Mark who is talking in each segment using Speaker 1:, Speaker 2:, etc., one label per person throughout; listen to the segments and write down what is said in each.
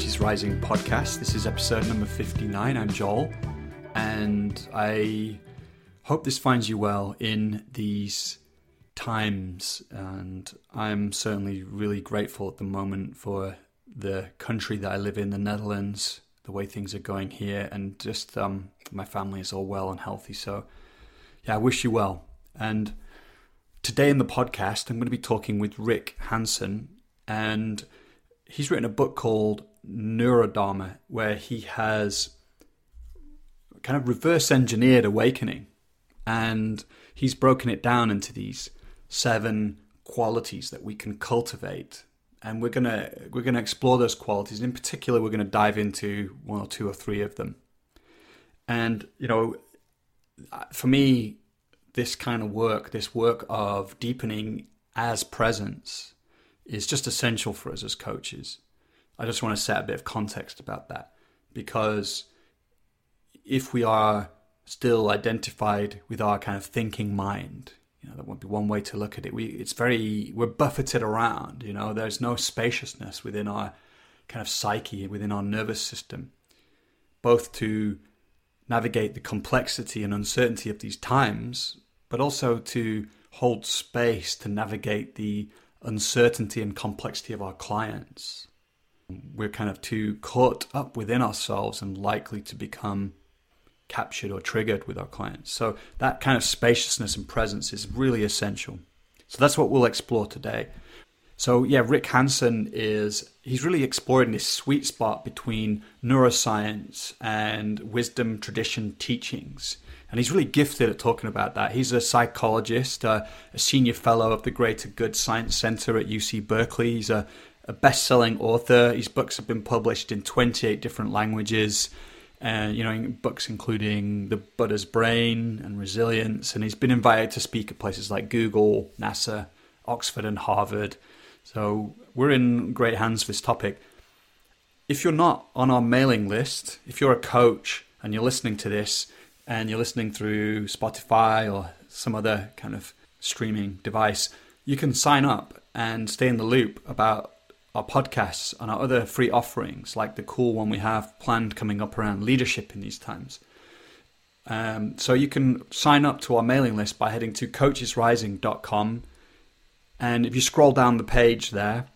Speaker 1: Coaches Rising podcast. This is episode number 59. I'm Joel, and I hope this finds you well in these times. And I'm certainly really grateful at the moment for the country that I live in, the Netherlands, the way things are going here, and just um, my family is all well and healthy. So, yeah, I wish you well. And today in the podcast, I'm going to be talking with Rick Hanson, and he's written a book called Neurodharma, where he has kind of reverse engineered awakening, and he's broken it down into these seven qualities that we can cultivate and we're gonna we're gonna explore those qualities. In particular, we're gonna dive into one or two or three of them. And you know, for me, this kind of work, this work of deepening as presence, is just essential for us as coaches. I just want to set a bit of context about that because if we are still identified with our kind of thinking mind, you know that would be one way to look at it we it's very we're buffeted around you know there's no spaciousness within our kind of psyche within our nervous system both to navigate the complexity and uncertainty of these times but also to hold space to navigate the uncertainty and complexity of our clients we're kind of too caught up within ourselves and likely to become captured or triggered with our clients. So that kind of spaciousness and presence is really essential. So that's what we'll explore today. So yeah, Rick Hanson is he's really exploring this sweet spot between neuroscience and wisdom tradition teachings. And he's really gifted at talking about that. He's a psychologist, uh, a senior fellow of the Greater Good Science Center at UC Berkeley. He's a, a best selling author. His books have been published in 28 different languages. And you know books including the buddha's brain and resilience and he's been invited to speak at places like google nasa oxford and harvard. So we're in great hands for this topic. If you're not on our mailing list if you're a coach and you're listening to this and you're listening through spotify or some other kind of streaming device you can sign up and stay in the loop about our podcasts and our other free offerings, like the cool one we have planned coming up around leadership in these times. Um, so you can sign up to our mailing list by heading to coachesrising.com. And if you scroll down the page there,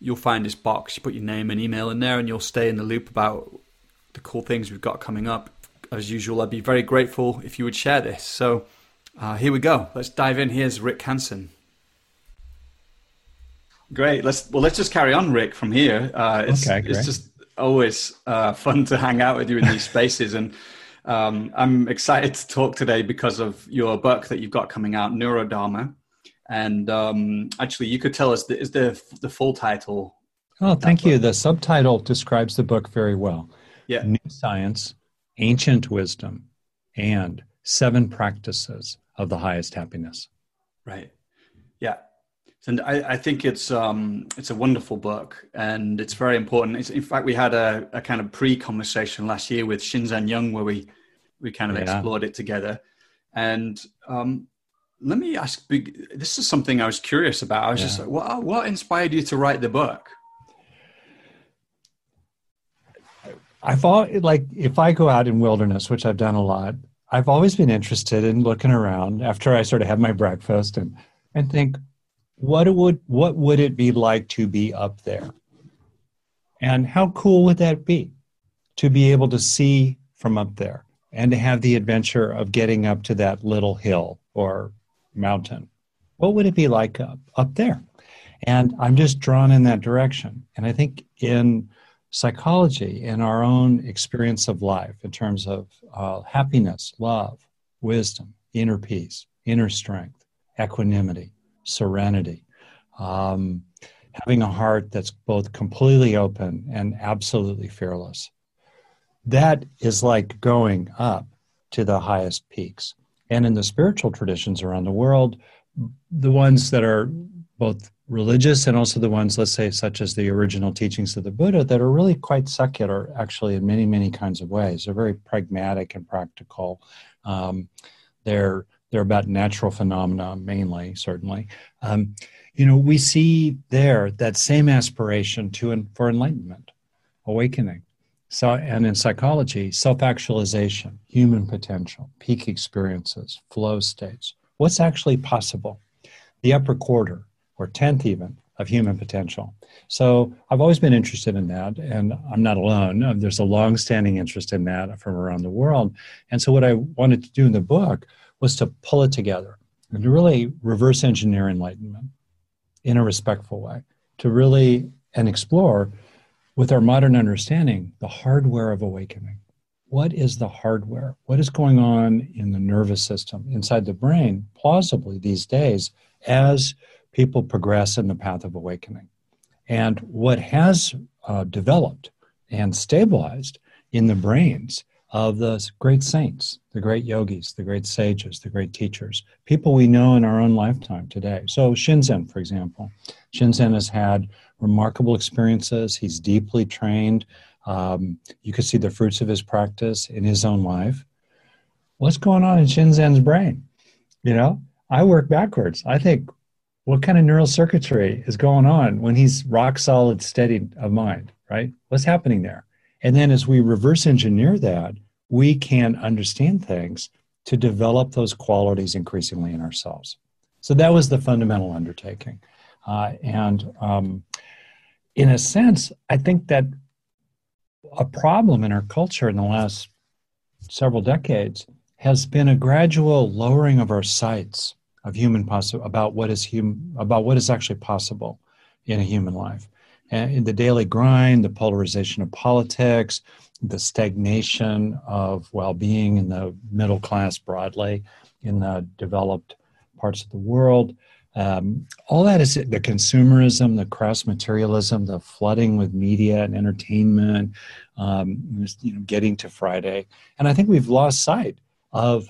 Speaker 1: you'll find this box. You put your name and email in there, and you'll stay in the loop about the cool things we've got coming up. As usual, I'd be very grateful if you would share this. So uh, here we go. Let's dive in. Here's Rick Hanson. Great. Let's well, let's just carry on, Rick, from here. Uh, it's, okay, it's just always uh, fun to hang out with you in these spaces, and um, I'm excited to talk today because of your book that you've got coming out, Neurodharma. And um, actually, you could tell us the, is the the full title.
Speaker 2: Oh, thank you. The subtitle describes the book very well.
Speaker 1: Yeah.
Speaker 2: New science, ancient wisdom, and seven practices of the highest happiness.
Speaker 1: Right. Yeah and I, I, think it's um, it's a wonderful book, and it's very important. It's, in fact, we had a, a kind of pre-conversation last year with Shinzen Young where we we kind of yeah. explored it together. And um, let me ask, this is something I was curious about. I was yeah. just like, what what inspired you to write the book?
Speaker 2: I've all like if I go out in wilderness, which I've done a lot, I've always been interested in looking around after I sort of have my breakfast and and think, what would what would it be like to be up there? And how cool would that be to be able to see from up there and to have the adventure of getting up to that little hill or mountain? What would it be like up, up there? And i'm just drawn in that direction. And i think in psychology in our own experience of life in terms of uh, happiness love wisdom inner peace inner strength equanimity serenity, um, having a heart that's both completely open and absolutely fearless. That is like going up to the highest peaks. And in the spiritual traditions around the world, the ones that are both religious and also the ones, let's say, such as the original teachings of the Buddha, that are really quite secular, actually, in many, many kinds of ways. They're very pragmatic and practical. Um, they're they're about natural phenomena mainly, certainly. Um, you know, we see there that same aspiration to for enlightenment, awakening. So, and in psychology, self-actualization, human potential, peak experiences, flow states. What's actually possible? The upper quarter, or tenth even, of human potential. So I've always been interested in that, and I'm not alone. There's a long-standing interest in that from around the world. And so what I wanted to do in the book was to pull it together and to really reverse engineer enlightenment in a respectful way, to really and explore with our modern understanding the hardware of awakening. What is the hardware? What is going on in the nervous system, inside the brain, plausibly these days, as people progress in the path of awakening? And what has uh, developed and stabilized in the brains of the great saints, the great yogis, the great sages, the great teachers, people we know in our own lifetime today. So, Shinzen, for example, Shinzen has had remarkable experiences. He's deeply trained. Um, you could see the fruits of his practice in his own life. What's going on in Shinzen's brain? You know, I work backwards. I think, what kind of neural circuitry is going on when he's rock solid, steady of mind, right? What's happening there? And then as we reverse engineer that, we can understand things to develop those qualities increasingly in ourselves. So that was the fundamental undertaking. Uh, and um, in a sense, I think that a problem in our culture in the last several decades has been a gradual lowering of our sights of human possible about what is about what is actually possible in a human life in the daily grind, the polarization of politics, the stagnation of well being in the middle class broadly in the developed parts of the world. Um, all that is the consumerism, the crass materialism, the flooding with media and entertainment, um, you know, getting to Friday. And I think we've lost sight of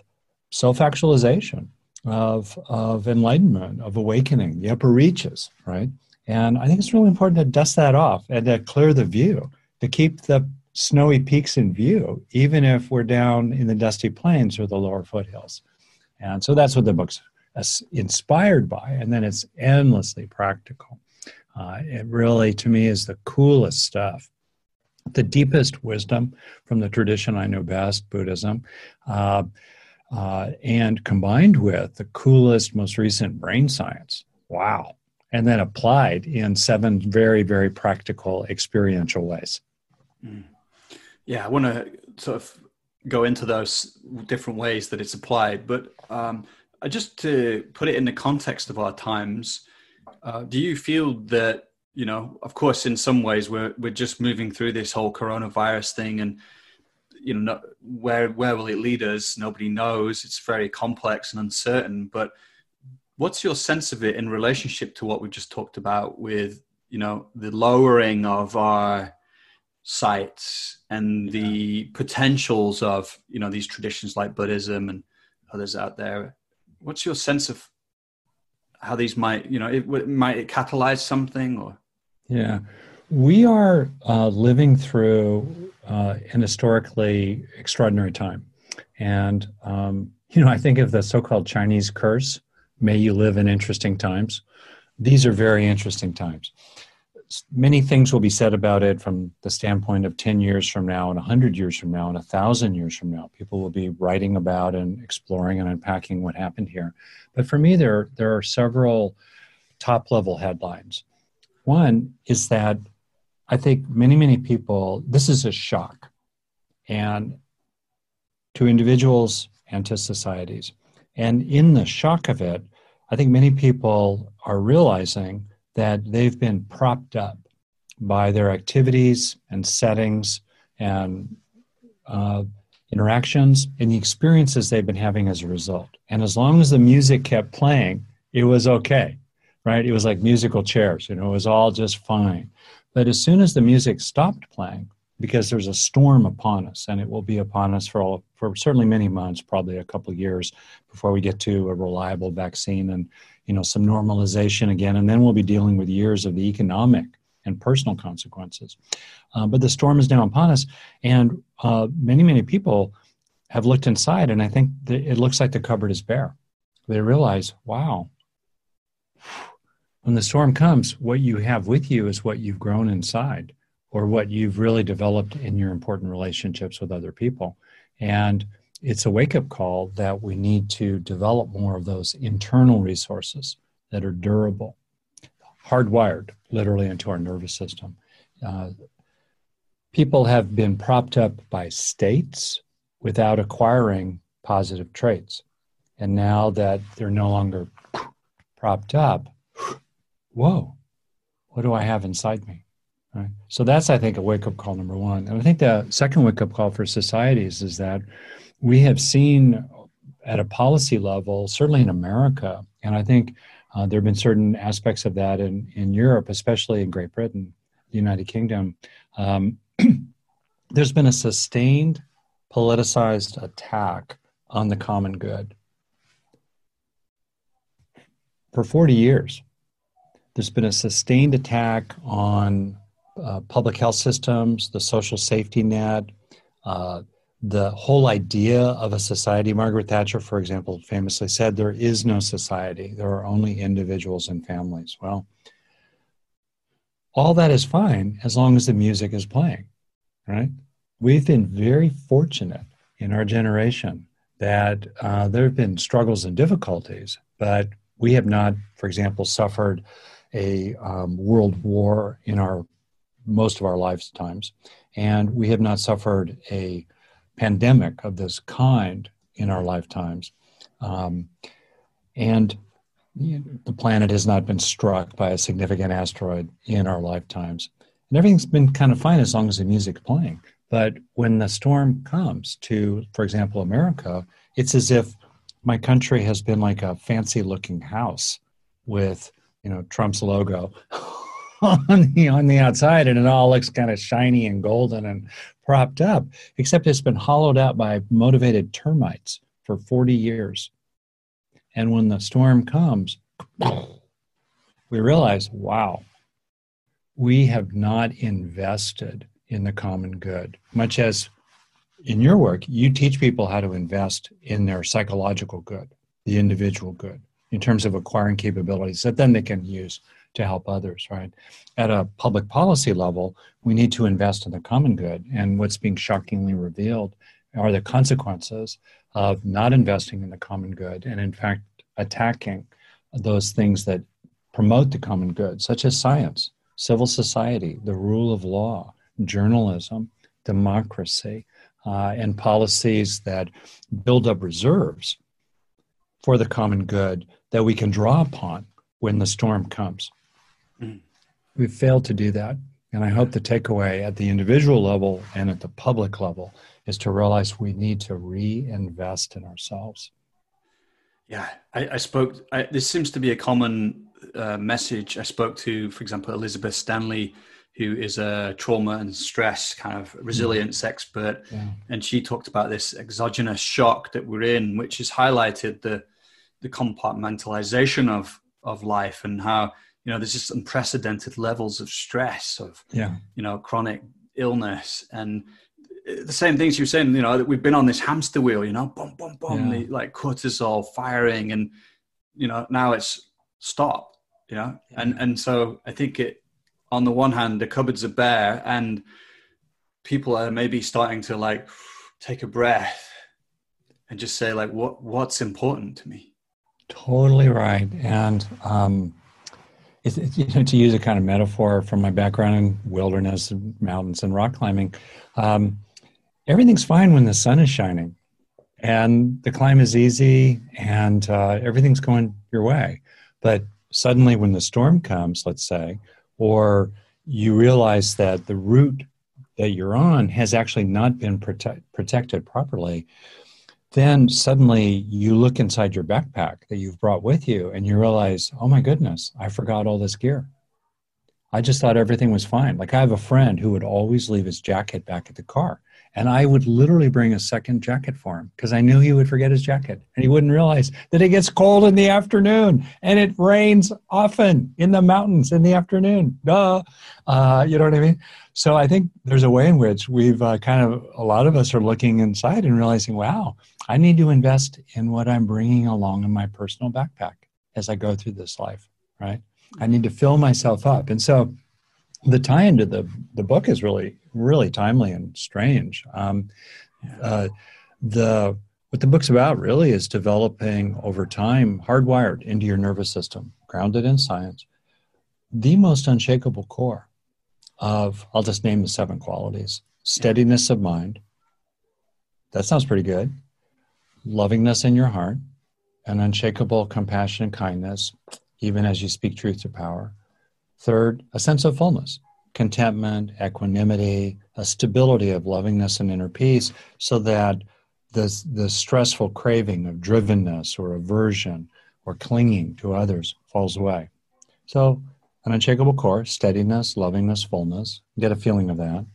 Speaker 2: self actualization, of, of enlightenment, of awakening, the upper reaches, right? And I think it's really important to dust that off and to clear the view, to keep the snowy peaks in view, even if we're down in the dusty plains or the lower foothills. And so that's what the book's inspired by. And then it's endlessly practical. Uh, it really, to me, is the coolest stuff. The deepest wisdom from the tradition I know best, Buddhism, uh, uh, and combined with the coolest, most recent brain science. Wow and then applied in seven very, very practical experiential ways.
Speaker 1: Mm. Yeah, I want to sort of go into those different ways that it's applied, but um, just to put it in the context of our times, uh, do you feel that you know, of course, in some ways we're we're just moving through this whole coronavirus thing, and you know, where where will it lead us? Nobody knows. It's very complex and uncertain, but what's your sense of it in relationship to what we just talked about with you know the lowering of our sights and the yeah. potentials of you know these traditions like buddhism and others out there? What's your sense of how these might you know it might it catalyze something or?
Speaker 2: Yeah. We are uh, living through uh, an historically extraordinary time. And um, you know i think of the so-called chinese curse May you live in interesting times. These are very interesting times. Many things will be said about it from the standpoint of 10 years from now, and 100 years from now, and 1,000 years from now. People will be writing about and exploring and unpacking what happened here. But for me, there, there are several top level headlines. One is that I think many, many people, this is a shock. And to individuals and to societies. And in the shock of it, I think many people are realizing that they've been propped up by their activities and settings and uh, interactions and the experiences they've been having as a result. And as long as the music kept playing, it was okay, right? It was like musical chairs, you know, it was all just fine. But as soon as the music stopped playing, because there's a storm upon us, and it will be upon us for all, for certainly many months, probably a couple of years before we get to a reliable vaccine and you know some normalization again, and then we'll be dealing with years of the economic and personal consequences. Uh, but the storm is now upon us, and uh, many many people have looked inside, and I think it looks like the cupboard is bare. they realize, wow, when the storm comes, what you have with you is what you've grown inside or what you've really developed in your important relationships with other people. And it's a wake up call that we need to develop more of those internal resources that are durable, hardwired literally into our nervous system. Uh, people have been propped up by states without acquiring positive traits. And now that they're no longer propped up, whoa, what do I have inside me? Right? So that's, I think, a wake up call number one. And I think the second wake up call for societies is that we have seen at a policy level, certainly in America, and I think uh, there have been certain aspects of that in, in Europe, especially in Great Britain, the United Kingdom. Um, there's been a sustained politicized attack on the common good for 40 years. There's been a sustained attack on uh, public health systems, the social safety net, uh, the whole idea of a society. Margaret Thatcher, for example, famously said, There is no society, there are only individuals and families. Well, all that is fine as long as the music is playing, right? We've been very fortunate in our generation that uh, there have been struggles and difficulties, but we have not, for example, suffered a um, world war in our most of our lifetimes, and we have not suffered a pandemic of this kind in our lifetimes. Um, and the planet has not been struck by a significant asteroid in our lifetimes. And everything's been kind of fine as long as the music's playing. But when the storm comes to, for example, America, it's as if my country has been like a fancy looking house with, you know, Trump's logo on the on the outside and it all looks kind of shiny and golden and propped up, except it's been hollowed out by motivated termites for 40 years. And when the storm comes, we realize, wow, we have not invested in the common good. Much as in your work, you teach people how to invest in their psychological good, the individual good, in terms of acquiring capabilities that then they can use to help others, right? At a public policy level, we need to invest in the common good. And what's being shockingly revealed are the consequences of not investing in the common good and, in fact, attacking those things that promote the common good, such as science, civil society, the rule of law, journalism, democracy, uh, and policies that build up reserves for the common good that we can draw upon when the storm comes. We've failed to do that. And I hope the takeaway at the individual level and at the public level is to realize we need to reinvest in ourselves.
Speaker 1: Yeah, I, I spoke. I, this seems to be a common uh, message. I spoke to, for example, Elizabeth Stanley, who is a trauma and stress kind of resilience mm. expert, yeah. and she talked about this exogenous shock that we're in, which has highlighted the the compartmentalization of of life and how you know there's just unprecedented levels of stress of
Speaker 2: yeah.
Speaker 1: you know chronic illness. And the same things you're saying you know that we've been on this hamster wheel you know boom boom boom yeah. the, like cortisol firing and you know now it's stop you know? Yeah. and and so i think it on the one hand the cupboards are bare and people are maybe starting to like take a breath and just say like what what's important to me?
Speaker 2: Totally right. And um it, you know, to use a kind of metaphor from my background in wilderness, and mountains, and rock climbing, um, everything's fine when the sun is shining, and the climb is easy, and uh, everything's going your way. But suddenly, when the storm comes, let's say, or you realize that the route that you're on has actually not been prote- protected properly, then suddenly you look inside your backpack that you've brought with you and you realize, oh my goodness, I forgot all this gear. I just thought everything was fine. Like I have a friend who would always leave his jacket back at the car. And I would literally bring a second jacket for him because I knew he would forget his jacket and he wouldn't realize that it gets cold in the afternoon and it rains often in the mountains in the afternoon. Duh. Uh, you know what I mean? So I think there's a way in which we've uh, kind of, a lot of us are looking inside and realizing, wow, I need to invest in what I'm bringing along in my personal backpack as I go through this life, right? I need to fill myself up. And so the tie into the, the book is really, really timely and strange. Um, uh, the, what the book's about really is developing over time, hardwired into your nervous system, grounded in science, the most unshakable core of, I'll just name the seven qualities steadiness of mind. That sounds pretty good. Lovingness in your heart, and unshakable compassion and kindness, even as you speak truth to power. Third, a sense of fullness, contentment, equanimity, a stability of lovingness and inner peace, so that the, the stressful craving of drivenness or aversion or clinging to others falls away. So, an unshakable core, steadiness, lovingness, fullness, get a feeling of that.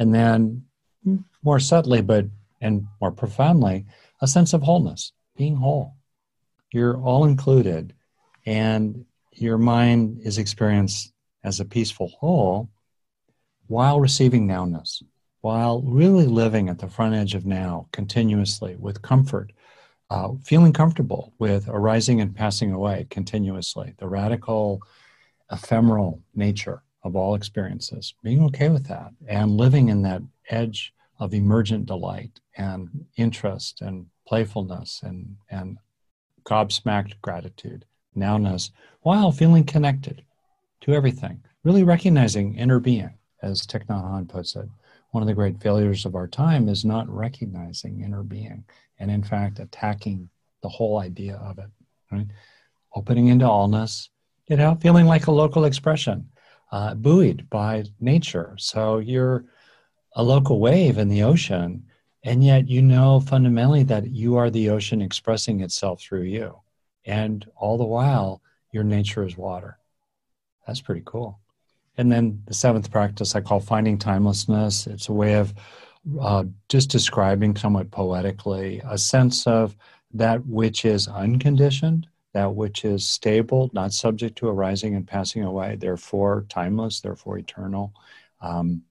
Speaker 2: And then, hmm, more subtly, but and more profoundly, a sense of wholeness, being whole. You're all included and your mind is experienced as a peaceful whole while receiving nowness, while really living at the front edge of now continuously with comfort, uh, feeling comfortable with arising and passing away continuously, the radical, ephemeral nature of all experiences, being okay with that and living in that edge of emergent delight and interest and playfulness and, and gobsmacked gratitude nowness, while feeling connected to everything. Really recognizing inner being, as Thich Nhat Hanh puts it. One of the great failures of our time is not recognizing inner being and, in fact, attacking the whole idea of it. Right? Opening into allness, you know, feeling like a local expression, uh, buoyed by nature. So you're a local wave in the ocean, and yet you know fundamentally that you are the ocean expressing itself through you and all the while your nature is water. That's pretty cool. And then the seventh practice i call finding timelessness. It's a way of uh, just describing somewhat poetically a sense of that which is unconditioned that which is stable not subject to arising and passing away therefore timeless therefore eternal. Um,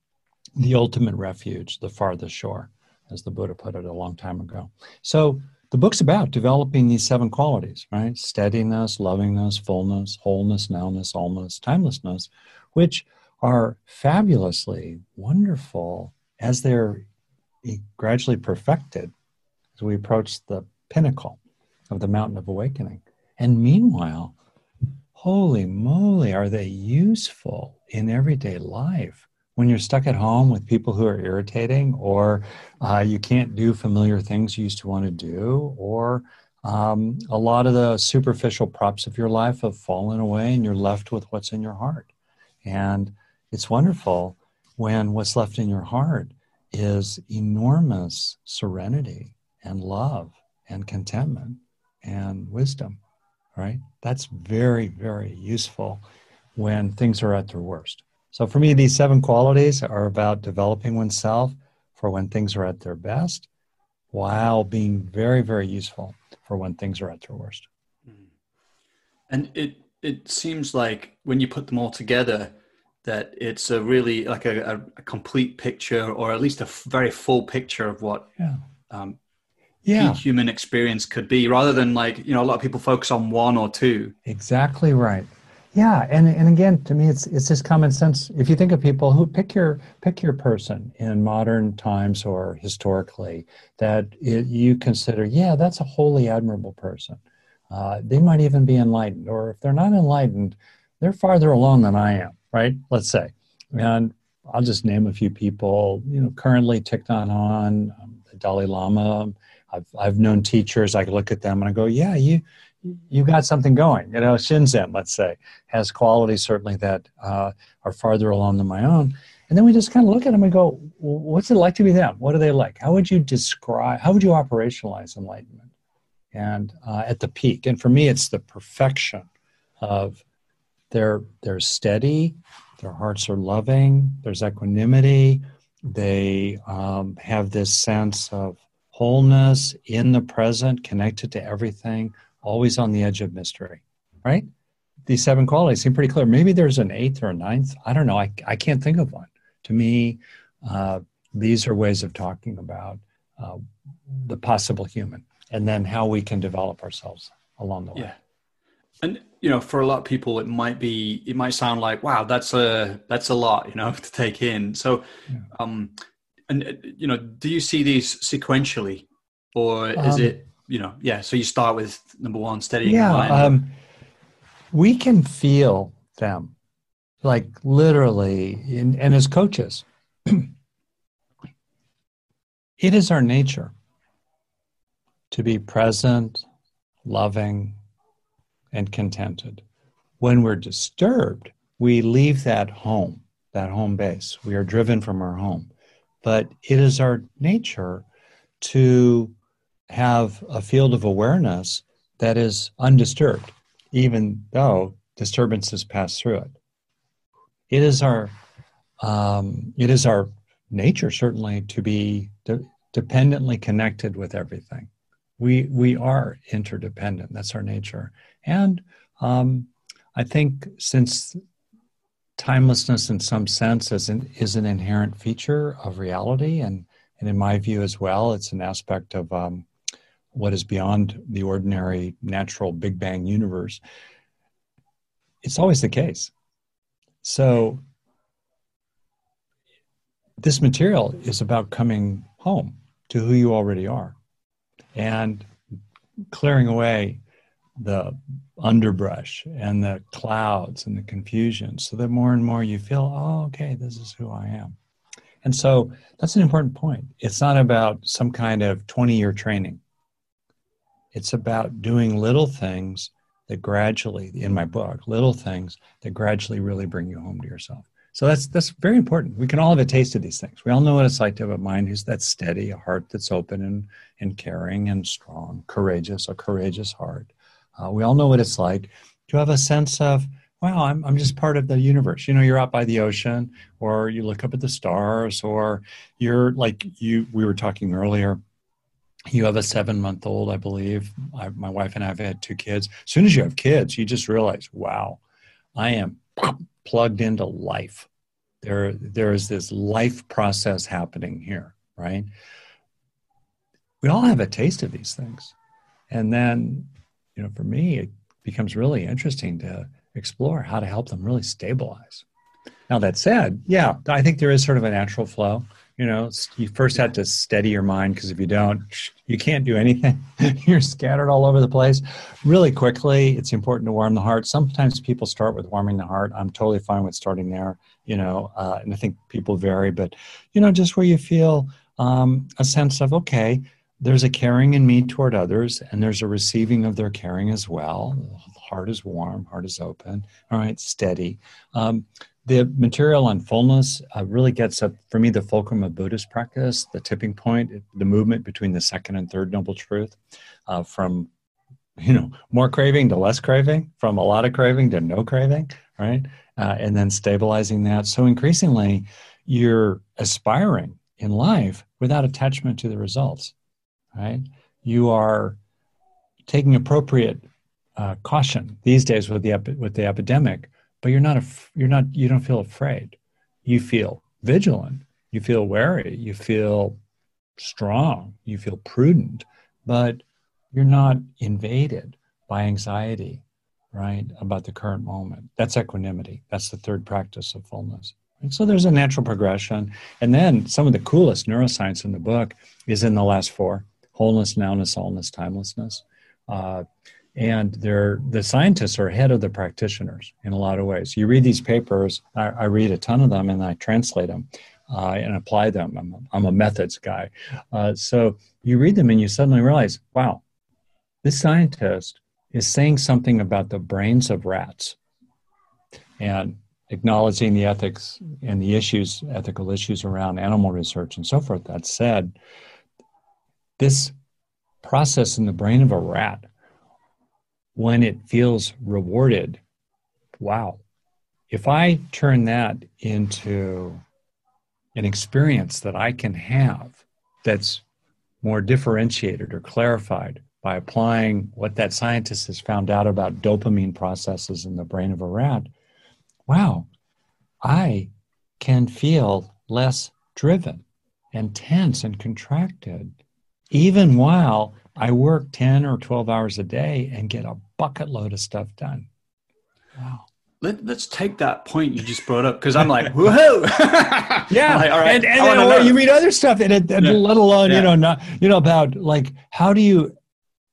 Speaker 2: the ultimate refuge the farthest shore as the buddha put it a long time ago. So the book's about developing these seven qualities, right? Steadiness, lovingness, fullness, wholeness, nowness, allness, timelessness, which are fabulously wonderful as they're gradually perfected as we approach the pinnacle of the mountain of awakening. And meanwhile, holy moly, are they useful in everyday life? When you're stuck at home with people who are irritating, or uh, you can't do familiar things you used to want to do, or um, a lot of the superficial props of your life have fallen away and you're left with what's in your heart. And it's wonderful when what's left in your heart is enormous serenity and love and contentment and wisdom, right? That's very, very useful when things are at their worst. So for me, these seven qualities are about developing oneself for when things are at their best while being very, very useful for when things are at their worst. Mm-hmm.
Speaker 1: And it, it seems like when you put them all together, that it's a really like a, a complete picture or at least a f- very full picture of what yeah. Um, yeah. human experience could be rather than like, you know, a lot of people focus on one or two.
Speaker 2: Exactly right. Yeah, and and again, to me, it's it's just common sense. If you think of people who pick your pick your person in modern times or historically that it, you consider, yeah, that's a wholly admirable person. Uh, they might even be enlightened, or if they're not enlightened, they're farther along than I am. Right? Let's say, and I'll just name a few people. You know, currently Thich Nhat Hanh, um, the Dalai Lama. I've I've known teachers. I look at them and I go, yeah, you you got something going. You know, Shinzen, let's say, has qualities certainly that uh, are farther along than my own. And then we just kind of look at them and go, what's it like to be them? What are they like? How would you describe, how would you operationalize enlightenment? And uh, at the peak. And for me, it's the perfection of they're, they're steady, their hearts are loving, there's equanimity, they um, have this sense of wholeness in the present, connected to everything, always on the edge of mystery, right? These seven qualities seem pretty clear. Maybe there's an eighth or a ninth. I don't know. I, I can't think of one. To me, uh, these are ways of talking about uh, the possible human and then how we can develop ourselves along the way.
Speaker 1: Yeah. And you know, for a lot of people, it might be it might sound like, wow, that's a that's a lot, you know, to take in. So, yeah. um, and uh, you know, do you see these sequentially, or is um, it you know, yeah? So you start with number one, steadying.
Speaker 2: Yeah, um, we can feel them, like literally, in, and as coaches, it is our nature to be present, loving, and contented. When we're disturbed, we leave that home, that home base. We are driven from our home. But it is our nature to have a field of awareness that is undisturbed, even though disturbances pass through it. It is our um, it is our nature certainly to be de- dependently connected with everything. We we are interdependent. That's our nature, and um, I think since timelessness, in some sense, is an, is an inherent feature of reality, and, and in my view as well, it's an aspect of um, what is beyond the ordinary natural Big Bang universe. It's always the case. So, this material is about coming home to who you already are and clearing away the underbrush and the clouds and the confusion so that more and more you feel, oh, okay, this is who I am. And so that's an important point. It's not about some kind of 20 year training, it's about doing little things that gradually, in my book, little things that gradually really bring you home to yourself. So that's that's very important. We can all have a taste of these things. We all know what it's like to have a mind who's that steady, a heart that's open and and caring and strong, courageous, a courageous heart, uh, we all know what it's like to have a sense of, wow, I'm, I'm just part of the universe. You know, you're out by the ocean, or you look up at the stars, or you're like you. We were talking earlier. You have a seven month old, I believe. I, my wife and I have had two kids. As soon as you have kids, you just realize, wow, I am plugged into life. There, there is this life process happening here, right? We all have a taste of these things. And then you know, for me, it becomes really interesting to explore how to help them really stabilize. Now, that said, yeah, I think there is sort of a natural flow. You know, you first have to steady your mind because if you don't, you can't do anything. You're scattered all over the place. Really quickly, it's important to warm the heart. Sometimes people start with warming the heart. I'm totally fine with starting there, you know, uh, and I think people vary, but, you know, just where you feel um, a sense of, okay, there's a caring in me toward others, and there's a receiving of their caring as well. Heart is warm, heart is open. All right, steady. Um, the material on fullness uh, really gets up for me the fulcrum of Buddhist practice, the tipping point, the movement between the second and third noble truth, uh, from you know more craving to less craving, from a lot of craving to no craving, right? Uh, and then stabilizing that. So increasingly, you're aspiring in life without attachment to the results right? You are taking appropriate uh, caution these days with the epi- with the epidemic, but you're not af- you're not you don't feel afraid. You feel vigilant. You feel wary. You feel strong. You feel prudent, but you're not invaded by anxiety, right, about the current moment. That's equanimity. That's the third practice of fullness. And so there's a natural progression. And then some of the coolest neuroscience in the book is in the last four wholeness, nowness, allness, timelessness. Uh, and they're the scientists are ahead of the practitioners in a lot of ways. You read these papers, I, I read a ton of them, and I translate them uh, and apply them. I'm, a, I'm a methods guy, uh, so you read them and you suddenly realize, wow, this scientist is saying something about the brains of rats, and acknowledging the ethics and the issues, ethical issues around animal research and so forth. That said, this process in the brain of a rat, when it feels rewarded, wow, if I turn that into an experience that I can have that's more differentiated or clarified by applying what that scientist has found out about dopamine processes in the brain of a rat, wow, I can feel less driven and tense and contracted, even while I work 10 or 12 hours a day and get a bucket load of stuff done. Wow.
Speaker 1: Let, us take that point you just brought up because I'm like, whoa,
Speaker 2: yeah. Like, all right, and, and then, you read other stuff, and, it, and yeah. let alone yeah. you know not you know about like how do you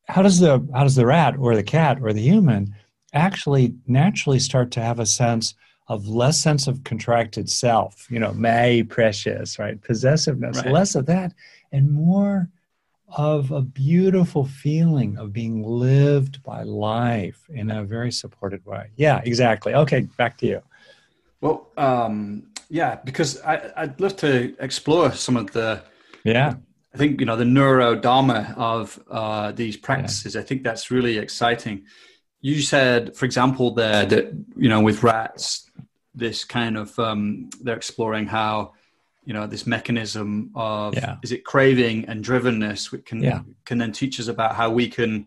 Speaker 2: how does the how does the rat or the cat or the human actually naturally start to have a sense of less sense of contracted self, you know, my precious, right? Possessiveness, right. less of that, and more of a beautiful feeling of being lived by life in a very supported way. Yeah, exactly. Okay, back to you.
Speaker 1: Well, um, yeah, because I, I'd love to explore some of the.
Speaker 2: Yeah.
Speaker 1: I think you know the neurodharma of uh, these practices. Yeah. I think that's really exciting. You said, for example, there that you know with rats, this kind of um, they're exploring how you know this mechanism of yeah. is it craving and drivenness which can yeah. can then teach us about how we can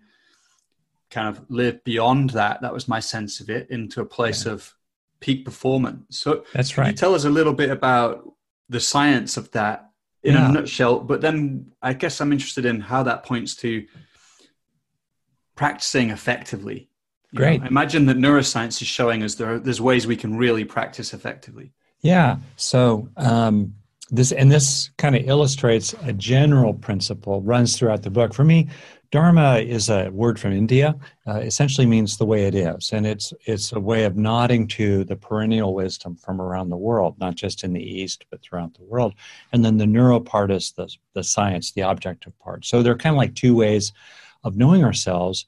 Speaker 1: kind of live beyond that that was my sense of it into a place yeah. of peak performance so
Speaker 2: that's right
Speaker 1: you tell us a little bit about the science of that in a nutshell but then i guess i'm interested in how that points to practicing effectively
Speaker 2: Great.
Speaker 1: Know, imagine that neuroscience is showing us there are, there's ways we can really practice effectively.
Speaker 2: Yeah. So um, this and this kind of illustrates a general principle runs throughout the book. For me, Dharma is a word from India. Uh, essentially means the way it is, and it's it's a way of nodding to the perennial wisdom from around the world, not just in the East but throughout the world. And then the neuro part is the the science, the objective part. So they're kind of like two ways of knowing ourselves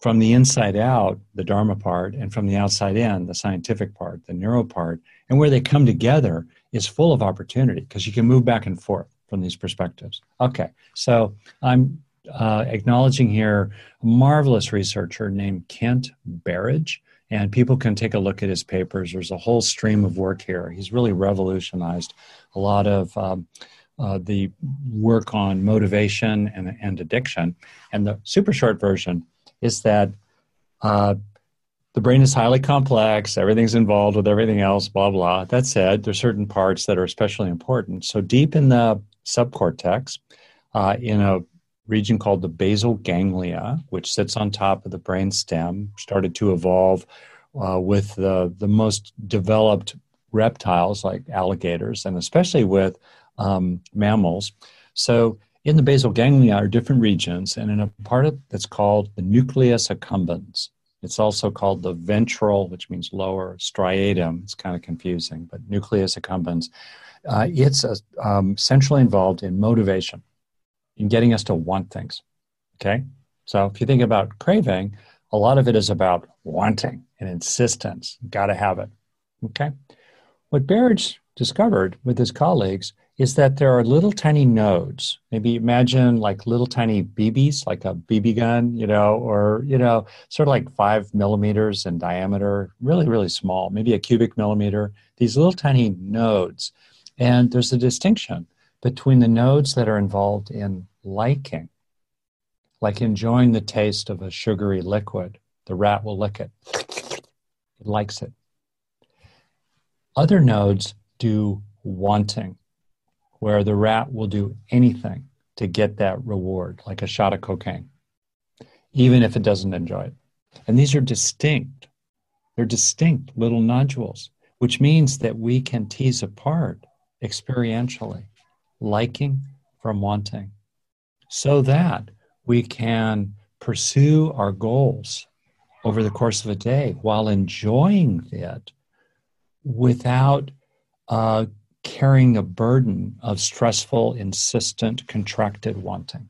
Speaker 2: from the inside out, the Dharma part, and from the outside in, the scientific part, the neuro part, and where they come together is full of opportunity because you can move back and forth from these perspectives. Okay, so I'm uh, acknowledging here a marvelous researcher named Kent Berridge, and people can take a look at his papers. There's a whole stream of work here. He's really revolutionized a lot of. Um, uh, the work on motivation and, and addiction. And the super short version is that uh, the brain is highly complex, everything's involved with everything else, blah, blah. That said, there's certain parts that are especially important. So, deep in the subcortex, uh, in a region called the basal ganglia, which sits on top of the brain stem, started to evolve uh, with the, the most developed reptiles like alligators, and especially with um, mammals. So, in the basal ganglia are different regions, and in a part of, that's called the nucleus accumbens. It's also called the ventral, which means lower striatum. It's kind of confusing, but nucleus accumbens. Uh, it's a, um, centrally involved in motivation, in getting us to want things. Okay, so if you think about craving, a lot of it is about wanting and insistence. Got to have it. Okay, what Berridge discovered with his colleagues is that there are little tiny nodes. Maybe imagine like little tiny BBs, like a BB gun, you know, or, you know, sort of like five millimeters in diameter, really, really small, maybe a cubic millimeter, these little tiny nodes. And there's a distinction between the nodes that are involved in liking, like enjoying the taste of a sugary liquid. The rat will lick it, it likes it. Other nodes do wanting where the rat will do anything to get that reward, like a shot of cocaine, even if it doesn't enjoy it. And these are distinct. They're distinct little nodules, which means that we can tease apart experientially liking from wanting so that we can pursue our goals over the course of a day while enjoying it without uh, carrying a burden of stressful, insistent, contracted wanting.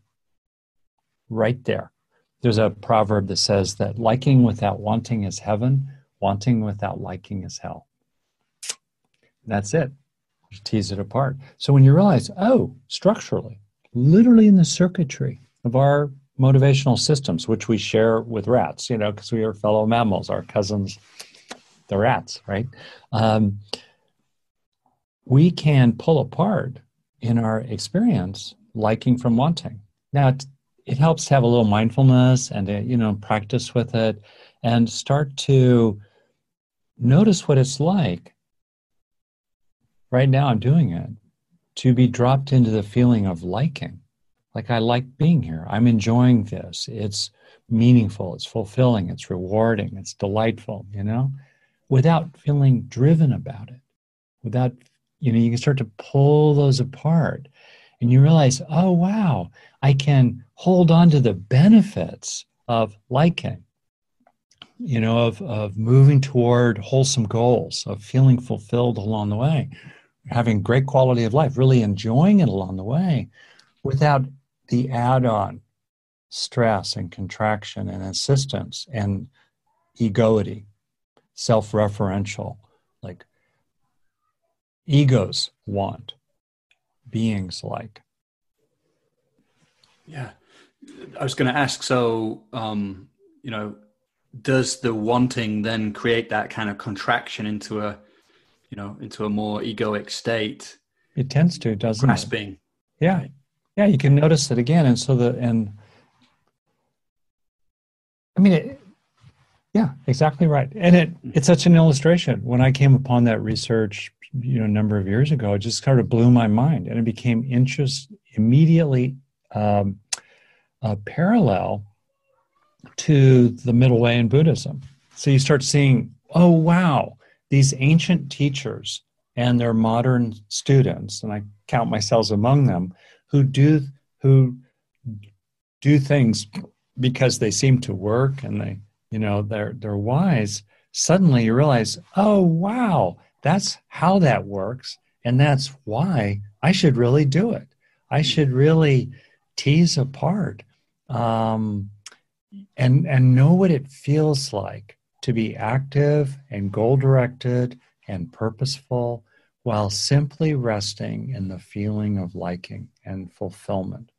Speaker 2: Right there. There's a proverb that says that liking without wanting is heaven, wanting without liking is hell. That's it. You tease it apart. So when you realize, oh, structurally, literally in the circuitry of our motivational systems, which we share with rats, you know, because we are fellow mammals, our cousins the rats, right? Um, we can pull apart in our experience liking from wanting. Now, it, helps to have a little mindfulness and, uh, you know, practice with it and start to notice what it's like. Right now, I'm doing it to be dropped into the feeling of liking. Like, I like being here. I'm enjoying this. It's meaningful, it's fulfilling, it's rewarding, it's delightful, you know, without feeling driven about it, without, you know, you can start to pull those apart and you realize, oh, wow, I can hold on to the benefits of liking you know, of, of moving toward wholesome goals, of feeling fulfilled along the way, having great quality of life, really enjoying it along the way without the add on stress and contraction and insistence and egoity, self referential, like egos want, beings like.
Speaker 1: Yeah. I was going to ask so, um, you know, does the wanting then create that kind of contraction into a you know into a more egoic state?
Speaker 2: It tends to doesn't
Speaker 1: grasping. It?
Speaker 2: yeah yeah you can notice it again and so the and i mean it, yeah exactly right. And it it's such an illustration. When i came upon that research you know number of years ago it just kind of blew my mind and it became interest immediately um, uh, parallel to the middle way in Buddhism. So you start seeing, oh, wow, these ancient teachers and their modern students, and I count myself among them, who do who do things because they seem to work and they, you know, they're they're wise. Suddenly you realize, oh wow, that's how that works, and that's why I should really do it. I should really tease apart um, and and know what it feels like to be active and goal directed and purposeful while simply resting in the feeling of liking and fulfillment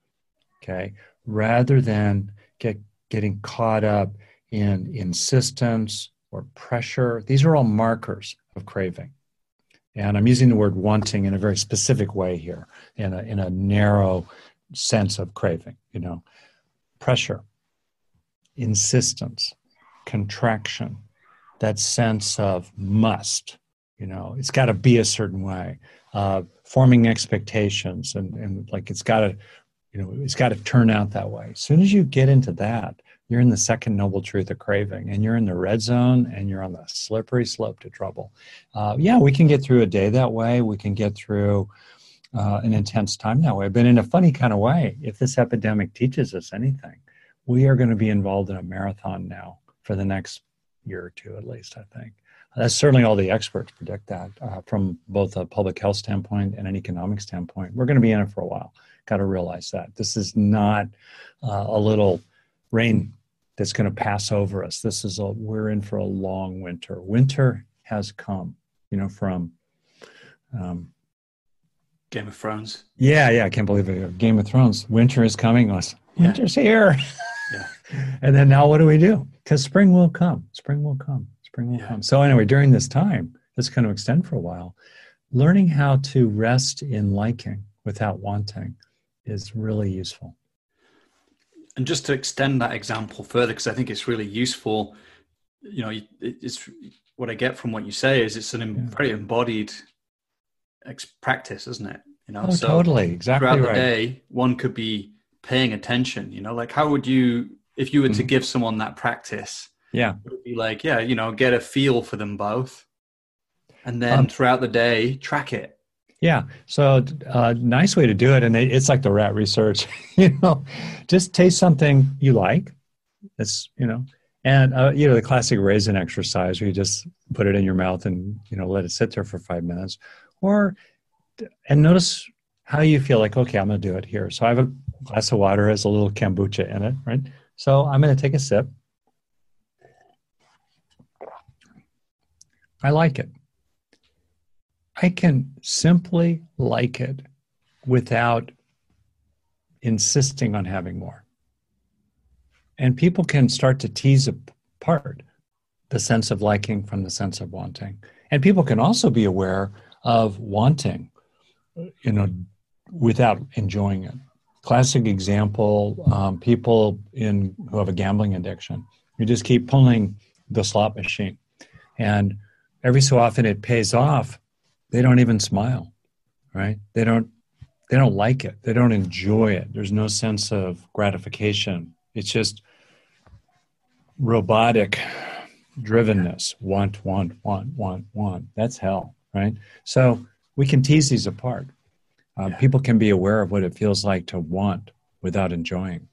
Speaker 2: okay rather than get getting caught up in insistence or pressure these are all markers of craving and i'm using the word wanting in a very specific way here in a, in a narrow sense of craving you know pressure insistence, contraction, that sense of must. You know, it's got to be a certain way. Uh, forming expectations and, and like it's got to, you know, it's got to turn out that way. As soon as you get into that, you're in the second noble truth of craving and you're in the red zone and you're on the slippery slope to trouble. Uh, yeah, we can get through a day that way. We can get through uh, an intense time that way, but in a funny kind of way, if this epidemic teaches us anything, we are going to be involved in a marathon now for the next year or two at least i think. That's certainly all the experts predict that uh, from both a public health standpoint and an economic standpoint. We're going to be in it for a while. Got to realize that. This is not uh, a little rain that's going to pass over us this is a we're in for a long winter winter has come you know from um,
Speaker 1: game of thrones
Speaker 2: yeah yeah i can't believe it game of thrones winter is coming us winter's yeah. here Yeah. And then now what do we do? Because spring will come. Spring will come. Spring will yeah. come. So anyway, during this time, that's going to extend for a while. Learning how to rest in liking without wanting is really useful.
Speaker 1: And just to extend that example further, because I think it's really useful. You know, it's what I get from what you say is it's an yeah. very embodied practice, isn't it? You know,
Speaker 2: oh, so totally, exactly.
Speaker 1: Throughout
Speaker 2: right.
Speaker 1: the day, one could be paying attention you know like how would you if you were to mm-hmm. give someone that practice
Speaker 2: yeah
Speaker 1: it would be like yeah you know get a feel for them both and then um, throughout the day track it
Speaker 2: yeah so uh, nice way to do it and it's like the rat research you know just taste something you like it's you know and uh, you know the classic raisin exercise where you just put it in your mouth and you know let it sit there for five minutes or and notice how you feel like okay i'm going to do it here so i have a glass of water has a little kombucha in it, right? So I'm going to take a sip. I like it. I can simply like it without insisting on having more. And people can start to tease apart the sense of liking from the sense of wanting. And people can also be aware of wanting, you know, without enjoying it. Classic example: um, people in who have a gambling addiction. You just keep pulling the slot machine, and every so often it pays off. They don't even smile, right? They don't. They don't like it. They don't enjoy it. There's no sense of gratification. It's just robotic drivenness want want want want want that's hell right so we can tease these apart uh, yeah. people can be aware of what it feels like to want without enjoying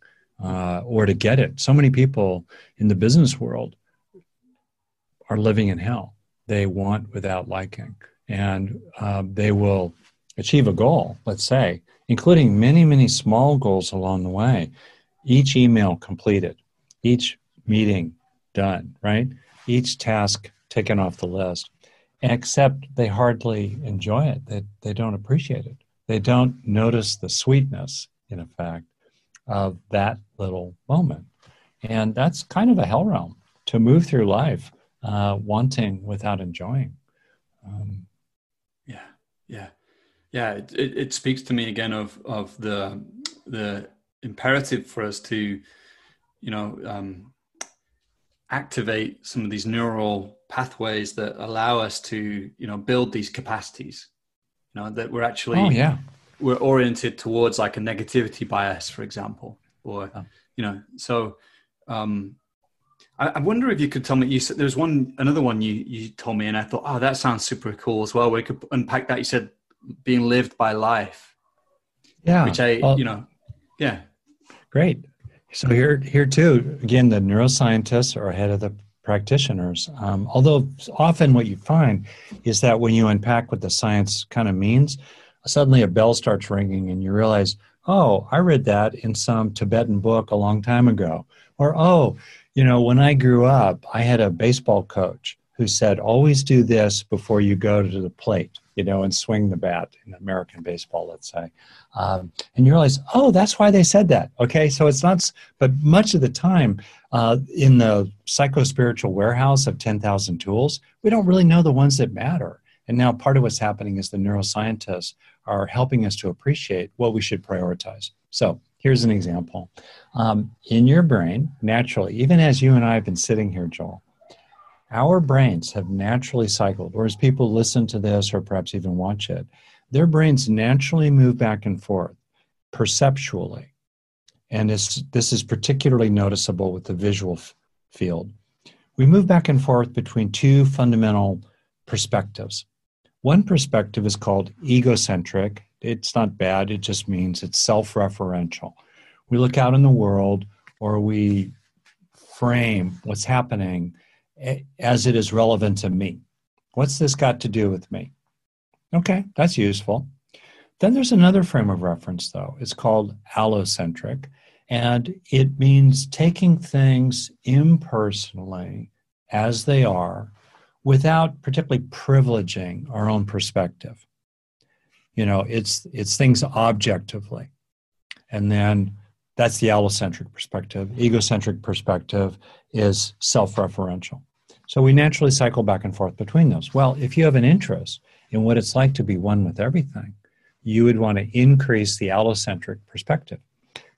Speaker 2: uh, or to get it so many people in the business world are living in hell they want without liking and uh, they will achieve a goal let's say including many many small goals along the way each email completed each meeting done right each task taken off the list, except they hardly enjoy it. They, they don't appreciate it. They don't notice the sweetness, in effect, of that little moment. And that's kind of a hell realm to move through life uh, wanting without enjoying. Um,
Speaker 1: yeah, yeah, yeah. It, it, it, speaks to me again of of the the imperative for us to, you know, um, activate some of these neural pathways that allow us to you know build these capacities you know that we're actually
Speaker 2: oh, yeah
Speaker 1: we're oriented towards like a negativity bias for example or oh. you know so um I, I, wonder if you could tell me you said there's one another one you you told me and i thought oh that sounds super cool as well we could unpack that you said being lived by life
Speaker 2: yeah
Speaker 1: which i well, you know yeah
Speaker 2: great so here, here too, again, the neuroscientists are ahead of the practitioners. Um, although often what you find is that when you unpack what the science kind of means, suddenly a bell starts ringing and you realize, oh, I read that in some Tibetan book a long time ago. Or, oh, you know, when I grew up, I had a baseball coach who said, always do this before you go to the plate, you know, and swing the bat in American baseball, let's say. Um, and you realize, oh, that's why they said that. Okay, so it's not, but much of the time uh, in the psycho spiritual warehouse of 10,000 tools, we don't really know the ones that matter. And now part of what's happening is the neuroscientists are helping us to appreciate what we should prioritize. So here's an example. Um, in your brain, naturally, even as you and I have been sitting here, Joel, our brains have naturally cycled, or as people listen to this or perhaps even watch it, their brains naturally move back and forth perceptually. And this, this is particularly noticeable with the visual f- field. We move back and forth between two fundamental perspectives. One perspective is called egocentric. It's not bad, it just means it's self referential. We look out in the world or we frame what's happening as it is relevant to me. What's this got to do with me? Okay, that's useful. Then there's another frame of reference, though. It's called allocentric, and it means taking things impersonally as they are without particularly privileging our own perspective. You know, it's it's things objectively. And then that's the allocentric perspective. Egocentric perspective is self referential. So we naturally cycle back and forth between those. Well, if you have an interest in what it's like to be one with everything, you would want to increase the allocentric perspective.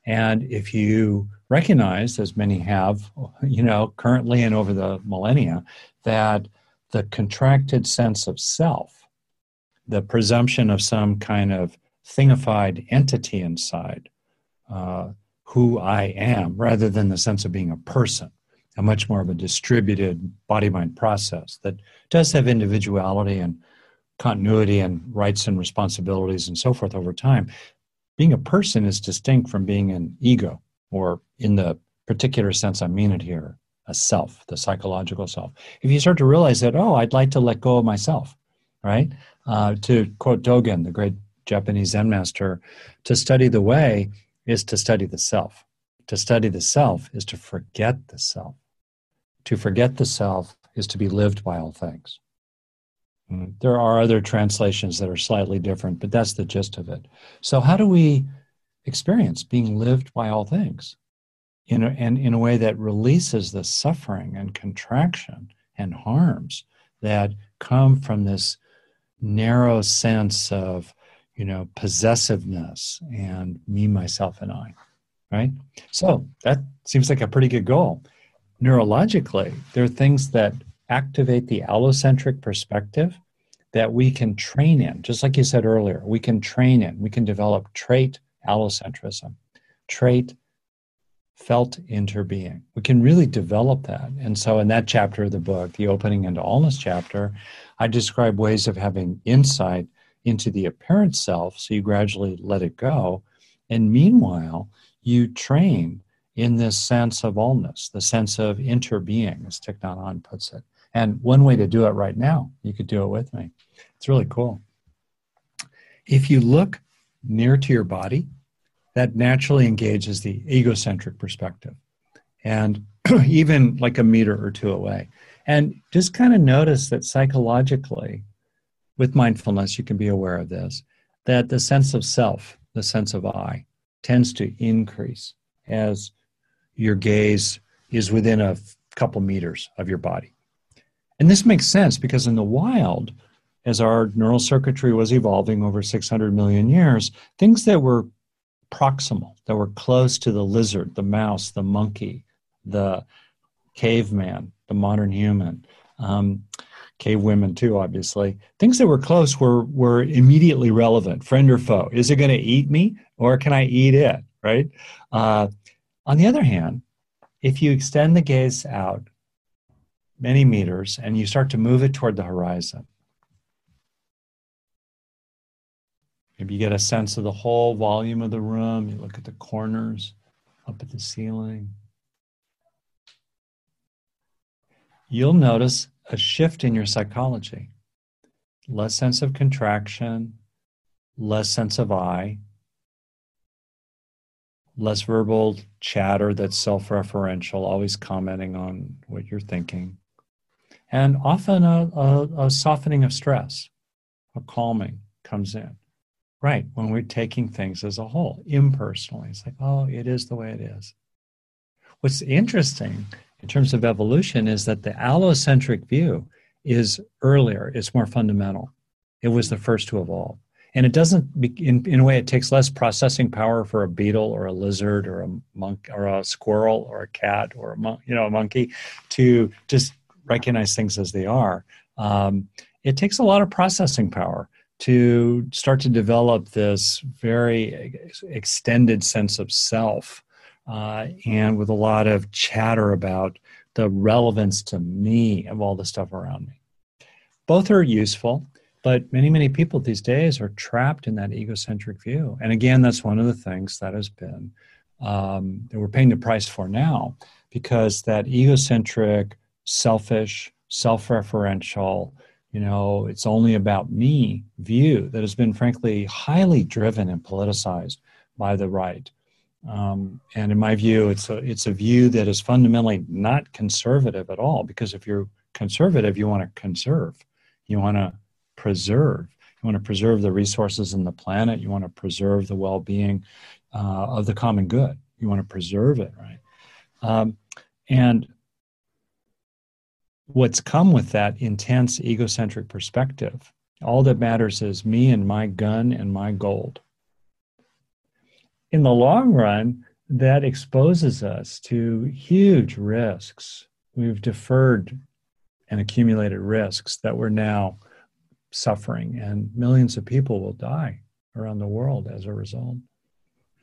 Speaker 2: And if you recognize, as many have, you know, currently and over the millennia, that the contracted sense of self, the presumption of some kind of thingified entity inside, uh, who I am, rather than the sense of being a person, a much more of a distributed body mind process that does have individuality and continuity and rights and responsibilities and so forth over time. Being a person is distinct from being an ego, or in the particular sense I mean it here, a self, the psychological self. If you start to realize that, oh, I'd like to let go of myself, right? Uh, to quote Dogen, the great Japanese Zen master, to study the way is to study the self. To study the self is to forget the self. To forget the self is to be lived by all things. Mm, there are other translations that are slightly different, but that's the gist of it. So, how do we experience being lived by all things in a, and in a way that releases the suffering and contraction and harms that come from this narrow sense of you know possessiveness and me myself and i right so that seems like a pretty good goal neurologically there are things that activate the allocentric perspective that we can train in just like you said earlier we can train in we can develop trait allocentrism trait felt interbeing. We can really develop that. And so, in that chapter of the book, the opening into allness chapter, I describe ways of having insight into the apparent self. So, you gradually let it go. And meanwhile, you train in this sense of allness, the sense of interbeing, as Thich Nhat Hanh puts it. And one way to do it right now, you could do it with me. It's really cool. If you look near to your body, that naturally engages the egocentric perspective and even like a meter or two away. And just kind of notice that psychologically, with mindfulness, you can be aware of this that the sense of self, the sense of I, tends to increase as your gaze is within a couple meters of your body. And this makes sense because in the wild, as our neural circuitry was evolving over 600 million years, things that were proximal, that were close to the lizard, the mouse, the monkey, the caveman, the modern human, um, cave women too, obviously. Things that were close were were immediately relevant. Friend or foe? Is it going to eat me, or can I eat it? Right. Uh, on the other hand, if you extend the gaze out many meters and you start to move it toward the horizon, Maybe you get a sense of the whole volume of the room. You look at the corners, up at the ceiling. You'll notice a shift in your psychology less sense of contraction, less sense of I, less verbal chatter that's self referential, always commenting on what you're thinking, and often a, a, a softening of stress, a calming comes in. Right. When we're taking things as a whole, impersonally, it's like, oh, it is the way it is. What's interesting in terms of evolution is that the allocentric view is earlier, it's more fundamental. It was the first to evolve. And it doesn't, in, in a way, it takes less processing power for a beetle or a lizard or a monk or a squirrel or a cat or a mon- you know a monkey to just recognize things as they are. Um, it takes a lot of processing power to start to develop this very extended sense of self uh, and with a lot of chatter about the relevance to me of all the stuff around me. Both are useful, but many, many people these days are trapped in that egocentric view. And again, that's one of the things that has been, um, that we're paying the price for now, because that egocentric, selfish, self referential, you know, it's only about me view that has been frankly highly driven and politicized by the right. Um, and in my view, it's a, it's a view that is fundamentally not conservative at all, because if you're conservative, you want to conserve, you want to preserve, you want to preserve the resources in the planet, you want to preserve the well being uh, of the common good, you want to preserve it, right? Um, and what's come with that intense egocentric perspective. All that matters is me and my gun and my gold. In the long run, that exposes us to huge risks. We've deferred and accumulated risks that we're now suffering, and millions of people will die around the world as a result.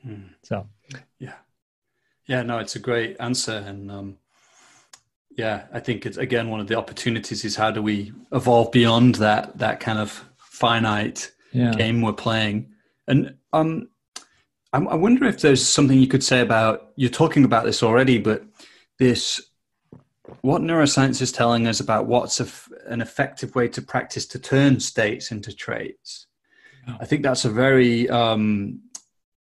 Speaker 2: Hmm. So,
Speaker 1: yeah, yeah, no, it's a great answer, and um, yeah, I think it's again one of the opportunities is how do we evolve beyond that that kind of finite yeah. game we're playing. And um, I, wonder if there's something you could say about you're talking about this already, but this what neuroscience is telling us about what's a, an effective way to practice to turn states into traits. Yeah. I think that's a very um,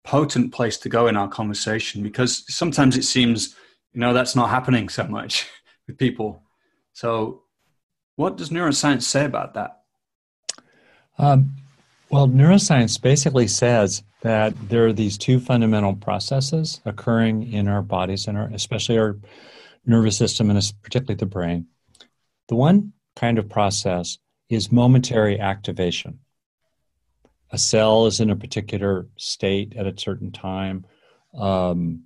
Speaker 1: potent place to go in our conversation because sometimes it seems you know that's not happening so much with people. So, what does neuroscience say about that?
Speaker 2: Um, well, neuroscience basically says that there are these two fundamental processes occurring in our bodies and our, especially our nervous system and particularly the brain. The one kind of process is momentary activation. A cell is in a particular state at a certain time. Um,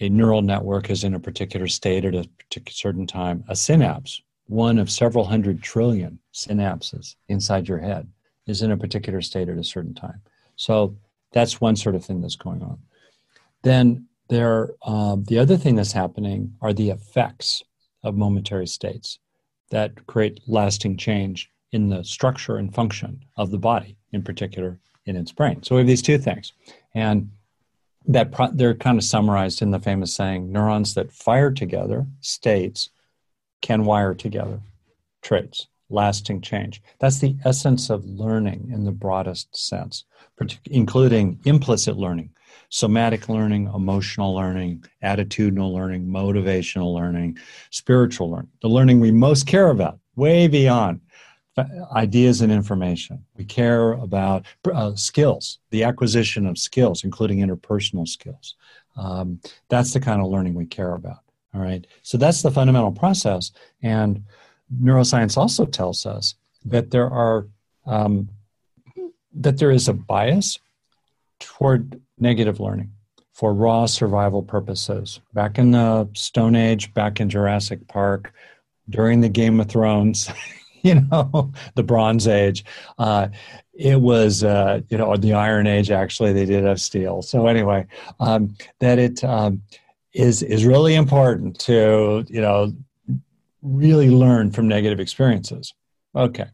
Speaker 2: a neural network is in a particular state at a certain time. A synapse, one of several hundred trillion synapses inside your head, is in a particular state at a certain time. So that's one sort of thing that's going on. Then there, um, the other thing that's happening are the effects of momentary states that create lasting change in the structure and function of the body, in particular in its brain. So we have these two things, and that pro- they're kind of summarized in the famous saying: neurons that fire together, states, can wire together, traits, lasting change. That's the essence of learning in the broadest sense, including implicit learning somatic learning, emotional learning, attitudinal learning, motivational learning, spiritual learning, the learning we most care about, way beyond ideas and information. We care about uh, skills, the acquisition of skills, including interpersonal skills. Um, that's the kind of learning we care about. All right. So that's the fundamental process. And neuroscience also tells us that there are um, that there is a bias toward negative learning for raw survival purposes. Back in the Stone Age, back in Jurassic Park, during the Game of Thrones, you know, the Bronze Age, uh, it was, uh, you know, the Iron Age, actually, they did have steel. So, anyway, um, that it um, is is really important to, you know, really learn from negative experiences. Okay.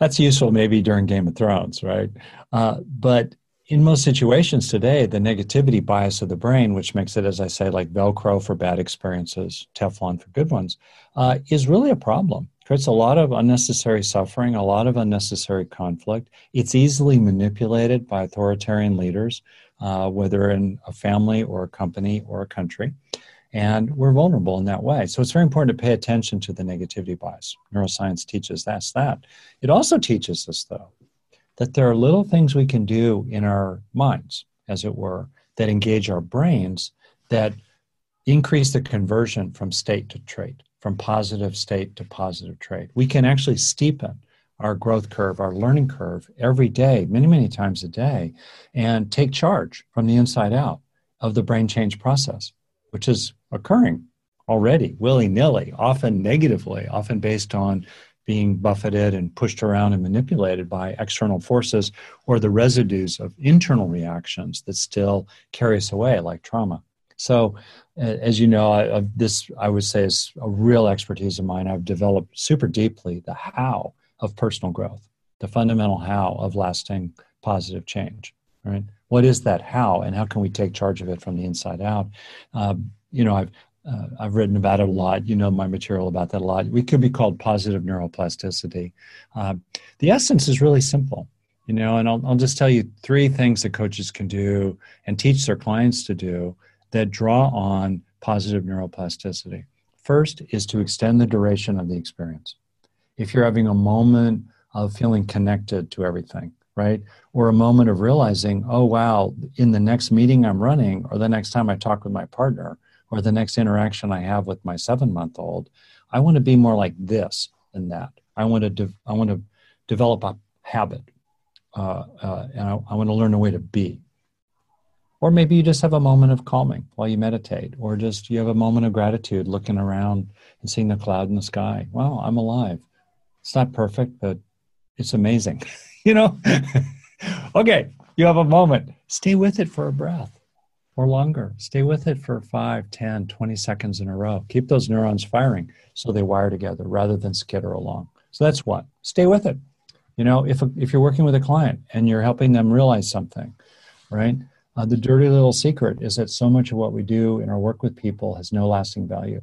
Speaker 2: That's useful maybe during Game of Thrones, right? Uh, but in most situations today, the negativity bias of the brain, which makes it, as I say, like Velcro for bad experiences, Teflon for good ones, uh, is really a problem. Creates a lot of unnecessary suffering, a lot of unnecessary conflict. It's easily manipulated by authoritarian leaders, uh, whether in a family or a company or a country. And we're vulnerable in that way. So it's very important to pay attention to the negativity bias. Neuroscience teaches us that. It also teaches us, though, that there are little things we can do in our minds, as it were, that engage our brains that increase the conversion from state to trait, from positive state to positive trait. We can actually steepen our growth curve, our learning curve every day, many, many times a day, and take charge from the inside out of the brain change process, which is occurring already willy nilly, often negatively, often based on being buffeted and pushed around and manipulated by external forces or the residues of internal reactions that still carry us away like trauma. So as you know I, this i would say is a real expertise of mine. I've developed super deeply the how of personal growth the fundamental how of lasting positive change right what is that how and how can we take charge of it from the inside out um, you know i've uh, I've written about it a lot. You know my material about that a lot. We could be called positive neuroplasticity. Uh, the essence is really simple, you know, and I'll, I'll just tell you three things that coaches can do and teach their clients to do that draw on positive neuroplasticity. First is to extend the duration of the experience. If you're having a moment of feeling connected to everything, right? Or a moment of realizing, oh, wow, in the next meeting I'm running or the next time I talk with my partner, or the next interaction I have with my seven month old, I want to be more like this than that. I want to, de- I want to develop a habit uh, uh, and I, I want to learn a way to be. Or maybe you just have a moment of calming while you meditate, or just you have a moment of gratitude looking around and seeing the cloud in the sky. Wow, I'm alive. It's not perfect, but it's amazing. you know? okay, you have a moment. Stay with it for a breath or longer. Stay with it for 5, 10, 20 seconds in a row. Keep those neurons firing so they wire together rather than skitter along. So that's one. Stay with it. You know, if, if you're working with a client and you're helping them realize something, right? Uh, the dirty little secret is that so much of what we do in our work with people has no lasting value.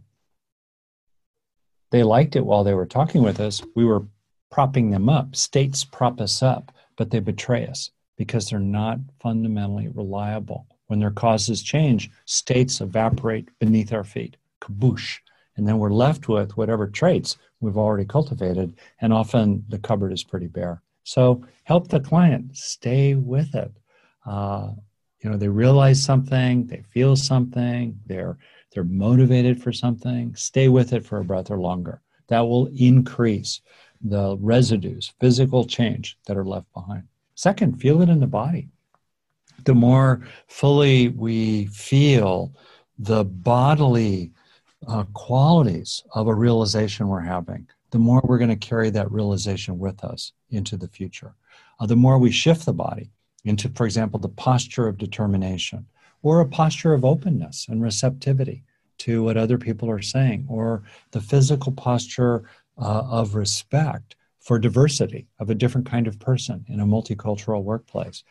Speaker 2: They liked it while they were talking with us. We were propping them up. States prop us up, but they betray us because they're not fundamentally reliable when their causes change, states evaporate beneath our feet, kaboosh. And then we're left with whatever traits we've already cultivated, and often the cupboard is pretty bare. So help the client stay with it. Uh, you know, they realize something, they feel something, they're they're motivated for something. Stay with it for a breath or longer. That will increase the residues, physical change that are left behind. Second, feel it in the body. The more fully we feel the bodily uh, qualities of a realization we're having, the more we're going to carry that realization with us into the future. Uh, the more we shift the body into, for example, the posture of determination or a posture of openness and receptivity to what other people are saying, or the physical posture uh, of respect for diversity of a different kind of person in a multicultural workplace,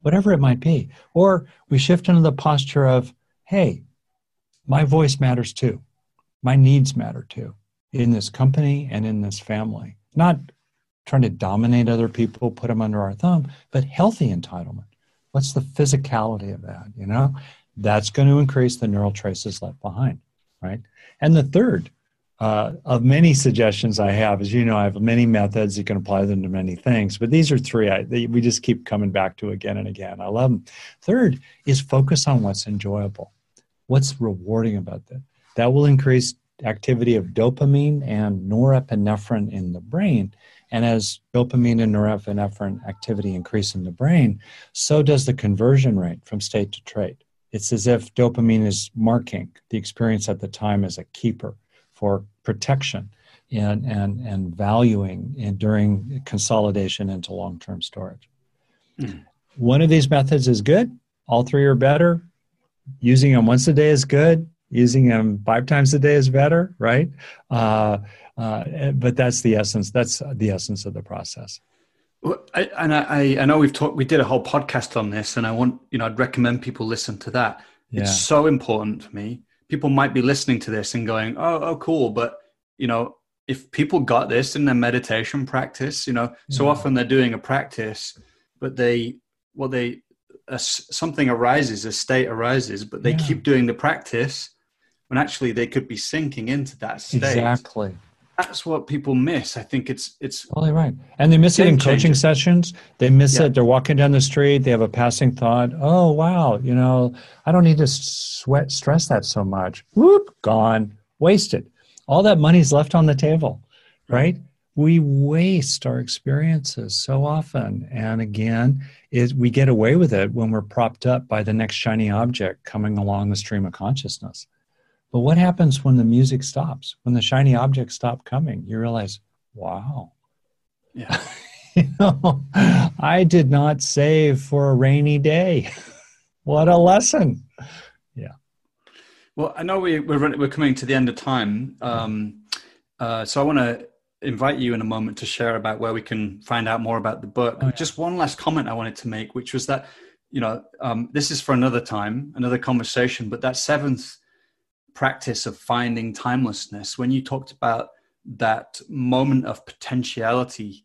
Speaker 2: whatever it might be. Or we shift into the posture of, hey, my voice matters too. My needs matter too in this company and in this family. Not trying to dominate other people, put them under our thumb, but healthy entitlement. What's the physicality of that? You know, that's going to increase the neural traces left behind, right? And the third uh, of many suggestions I have, as you know, I have many methods. You can apply them to many things, but these are three I, they, we just keep coming back to again and again. I love them. Third is focus on what's enjoyable, what's rewarding about that. That will increase activity of dopamine and norepinephrine in the brain. And as dopamine and norepinephrine activity increase in the brain, so does the conversion rate from state to trait. It's as if dopamine is marking the experience at the time as a keeper for protection and, and, and valuing in, during consolidation into long term storage. Mm. One of these methods is good, all three are better. Using them once a day is good, using them five times a day is better, right? Uh, uh, but that's the essence. That's the essence of the process.
Speaker 1: Well, I, and I, I know we've talked. We did a whole podcast on this, and I want you know I'd recommend people listen to that. Yeah. It's so important for me. People might be listening to this and going, "Oh, oh, cool," but you know, if people got this in their meditation practice, you know, so often they're doing a practice, but they, well, they, uh, something arises, a state arises, but they yeah. keep doing the practice when actually they could be sinking into that state.
Speaker 2: Exactly.
Speaker 1: That's what people miss. I think it's it's
Speaker 2: totally right, and they miss it in coaching sessions. They miss yeah. it. They're walking down the street. They have a passing thought. Oh wow, you know, I don't need to sweat stress that so much. Whoop, gone, wasted. All that money's left on the table, right? We waste our experiences so often, and again, it, we get away with it when we're propped up by the next shiny object coming along the stream of consciousness. But what happens when the music stops? When the shiny objects stop coming? You realize, wow.
Speaker 1: Yeah.
Speaker 2: you know, I did not save for a rainy day. what a lesson. Yeah.
Speaker 1: Well, I know we, we're, we're coming to the end of time. Um, uh, so I want to invite you in a moment to share about where we can find out more about the book. Oh, yeah. Just one last comment I wanted to make, which was that, you know, um, this is for another time, another conversation, but that seventh practice of finding timelessness when you talked about that moment of potentiality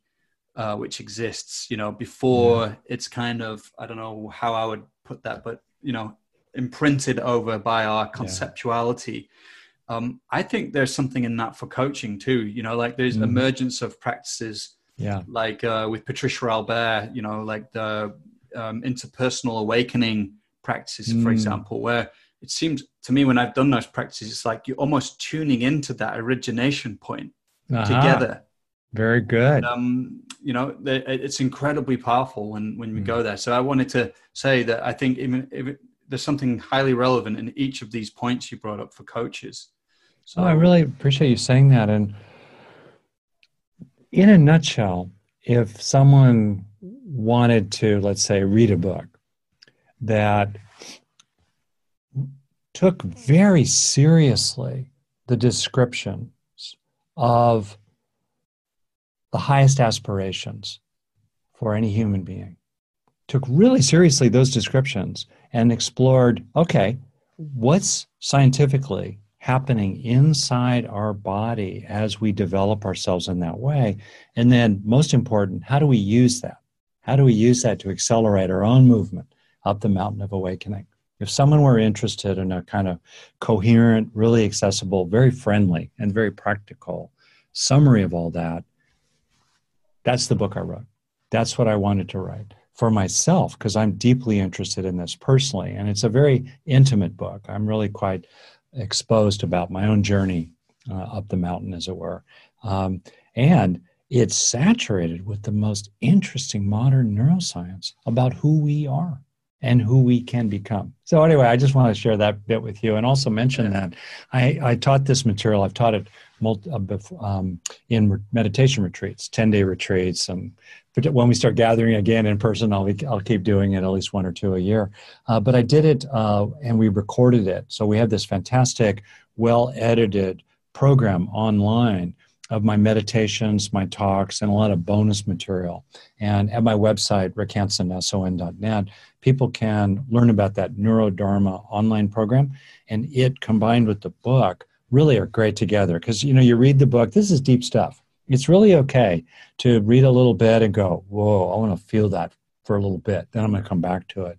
Speaker 1: uh, which exists you know before it's kind of i don't know how i would put that but you know imprinted over by our conceptuality yeah. um, i think there's something in that for coaching too you know like there's mm. emergence of practices
Speaker 2: yeah
Speaker 1: like uh, with Patricia Albere you know like the um, interpersonal awakening practices mm. for example where it seems to me when I've done those practices, it's like you're almost tuning into that origination point uh-huh. together.
Speaker 2: Very good. And,
Speaker 1: um, you know, it's incredibly powerful when when we mm. go there. So I wanted to say that I think even if it, there's something highly relevant in each of these points you brought up for coaches.
Speaker 2: So oh, I really appreciate you saying that. And in a nutshell, if someone wanted to, let's say, read a book that took very seriously the descriptions of the highest aspirations for any human being. Took really seriously those descriptions and explored okay, what's scientifically happening inside our body as we develop ourselves in that way? And then, most important, how do we use that? How do we use that to accelerate our own movement up the mountain of awakening? If someone were interested in a kind of coherent, really accessible, very friendly, and very practical summary of all that, that's the book I wrote. That's what I wanted to write for myself because I'm deeply interested in this personally. And it's a very intimate book. I'm really quite exposed about my own journey uh, up the mountain, as it were. Um, and it's saturated with the most interesting modern neuroscience about who we are and who we can become. So anyway, I just want to share that bit with you and also mention that I, I taught this material. I've taught it multi, uh, um, in meditation retreats, 10 day retreats. Um, when we start gathering again in person, I'll, I'll keep doing it at least one or two a year. Uh, but I did it uh, and we recorded it. So we have this fantastic, well edited program online of my meditations, my talks, and a lot of bonus material. And at my website, rickhanson.son.net, people can learn about that Neurodharma online program. And it combined with the book really are great together because, you know, you read the book, this is deep stuff. It's really okay to read a little bit and go, whoa, I want to feel that for a little bit. Then I'm going to come back to it.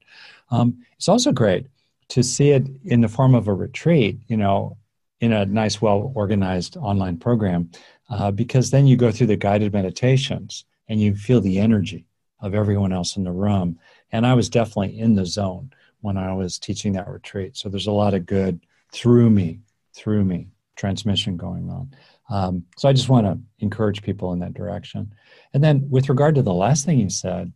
Speaker 2: Um, it's also great to see it in the form of a retreat, you know, in a nice, well organized online program uh, because then you go through the guided meditations and you feel the energy of everyone else in the room. And I was definitely in the zone when I was teaching that retreat. So there's a lot of good through me, through me transmission going on. Um, so I just want to encourage people in that direction. And then with regard to the last thing you said,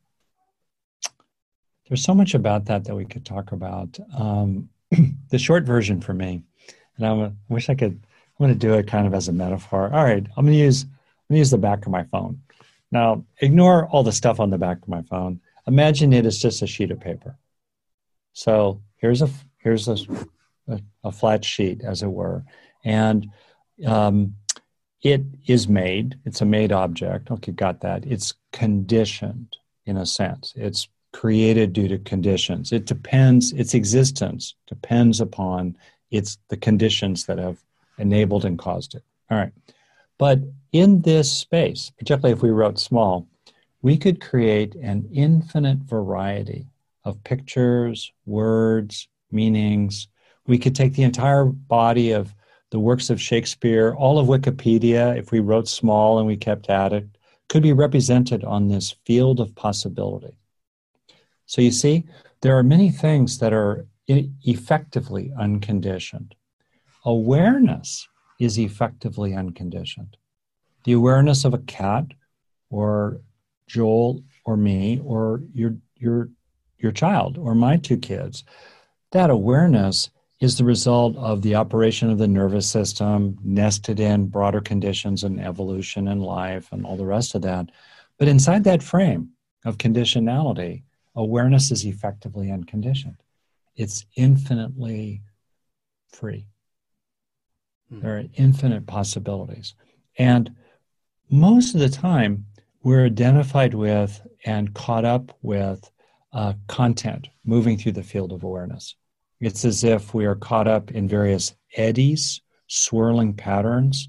Speaker 2: there's so much about that that we could talk about. Um, the short version for me, and I wish I could I'm going to do it kind of as a metaphor. All right, I'm going to use I'm going to use the back of my phone. Now, ignore all the stuff on the back of my phone. Imagine it is just a sheet of paper. So here's a here's a, a, a flat sheet, as it were, and um, it is made. It's a made object. Okay, got that. It's conditioned in a sense. It's created due to conditions. It depends. Its existence depends upon its the conditions that have enabled and caused it. All right. But in this space, particularly if we wrote small, we could create an infinite variety of pictures, words, meanings. We could take the entire body of the works of Shakespeare, all of Wikipedia, if we wrote small and we kept at it, could be represented on this field of possibility. So you see, there are many things that are effectively unconditioned awareness is effectively unconditioned. The awareness of a cat or Joel or me or your your your child or my two kids, that awareness is the result of the operation of the nervous system nested in broader conditions and evolution and life and all the rest of that. But inside that frame of conditionality, awareness is effectively unconditioned. It's infinitely free. There are infinite possibilities. And most of the time, we're identified with and caught up with uh, content moving through the field of awareness. It's as if we are caught up in various eddies, swirling patterns,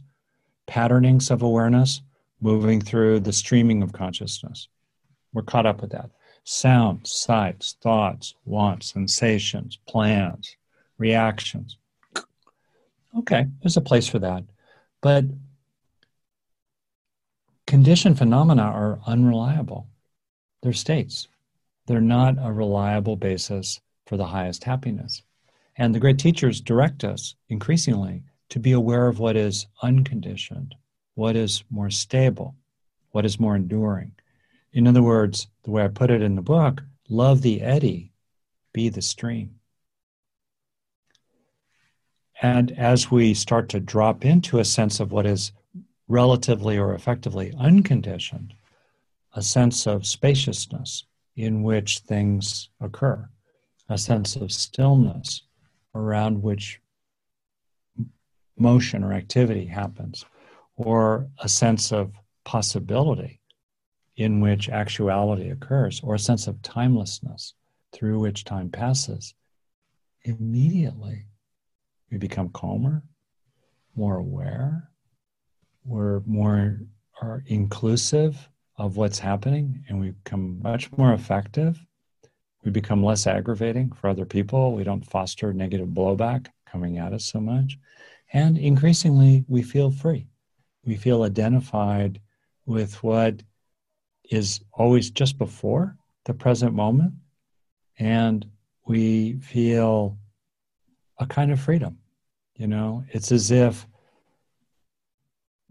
Speaker 2: patternings of awareness moving through the streaming of consciousness. We're caught up with that. Sounds, sights, thoughts, wants, sensations, plans, reactions, Okay, there's a place for that. But conditioned phenomena are unreliable. They're states. They're not a reliable basis for the highest happiness. And the great teachers direct us increasingly to be aware of what is unconditioned, what is more stable, what is more enduring. In other words, the way I put it in the book, love the eddy, be the stream. And as we start to drop into a sense of what is relatively or effectively unconditioned, a sense of spaciousness in which things occur, a sense of stillness around which motion or activity happens, or a sense of possibility in which actuality occurs, or a sense of timelessness through which time passes, immediately we become calmer, more aware, we're more are inclusive of what's happening, and we become much more effective. We become less aggravating for other people. We don't foster negative blowback coming at us so much. And increasingly, we feel free. We feel identified with what is always just before the present moment. And we feel a kind of freedom. You know, it's as if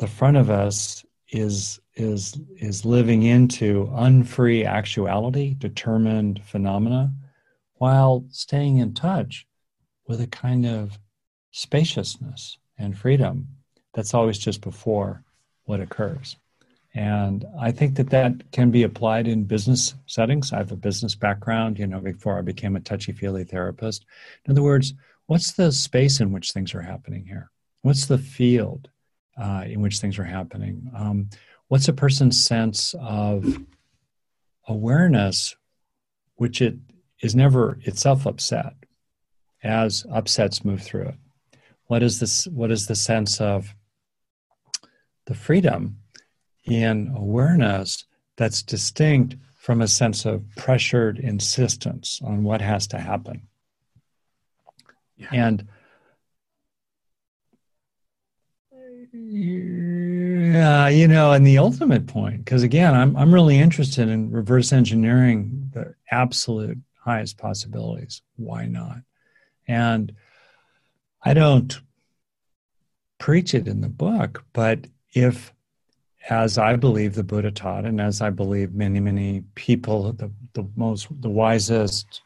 Speaker 2: the front of us is is is living into unfree actuality, determined phenomena, while staying in touch with a kind of spaciousness and freedom that's always just before what occurs. And I think that that can be applied in business settings. I have a business background, you know, before I became a touchy feely therapist. In other words, what's the space in which things are happening here? What's the field uh, in which things are happening? Um, what's a person's sense of awareness, which it is never itself upset as upsets move through it? What is this? What is the sense of the freedom in awareness that's distinct from a sense of pressured insistence on what has to happen. Yeah. And yeah, you know, and the ultimate point, because again, I'm I'm really interested in reverse engineering the absolute highest possibilities. Why not? And I don't preach it in the book, but if as I believe the Buddha taught, and as I believe many, many people, the, the most, the wisest,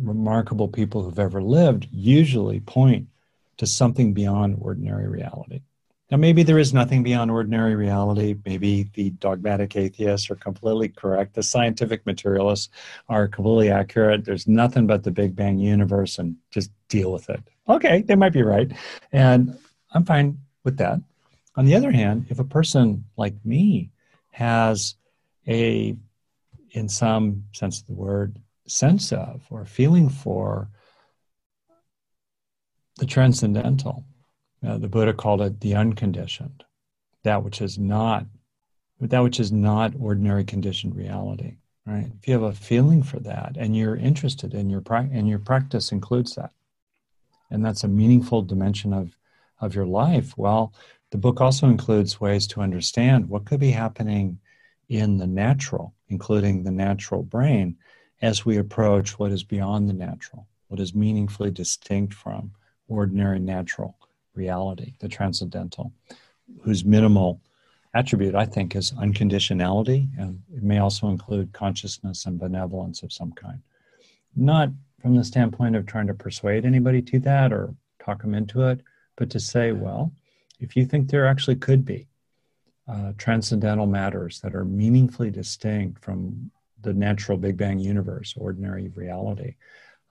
Speaker 2: remarkable people who've ever lived, usually point to something beyond ordinary reality. Now, maybe there is nothing beyond ordinary reality. Maybe the dogmatic atheists are completely correct. The scientific materialists are completely accurate. There's nothing but the Big Bang universe and just deal with it. Okay, they might be right. And I'm fine with that. On the other hand, if a person like me has a, in some sense of the word, sense of or feeling for the transcendental, uh, the Buddha called it the unconditioned, that which is not, that which is not ordinary conditioned reality. Right? If you have a feeling for that and you're interested in your pra- and your practice includes that, and that's a meaningful dimension of of your life, well, the book also includes ways to understand what could be happening in the natural, including the natural brain, as we approach what is beyond the natural, what is meaningfully distinct from ordinary natural reality, the transcendental, whose minimal attribute, I think, is unconditionality, and it may also include consciousness and benevolence of some kind. Not from the standpoint of trying to persuade anybody to that or talk them into it, but to say, well, if you think there actually could be uh, transcendental matters that are meaningfully distinct from the natural Big Bang universe, ordinary reality,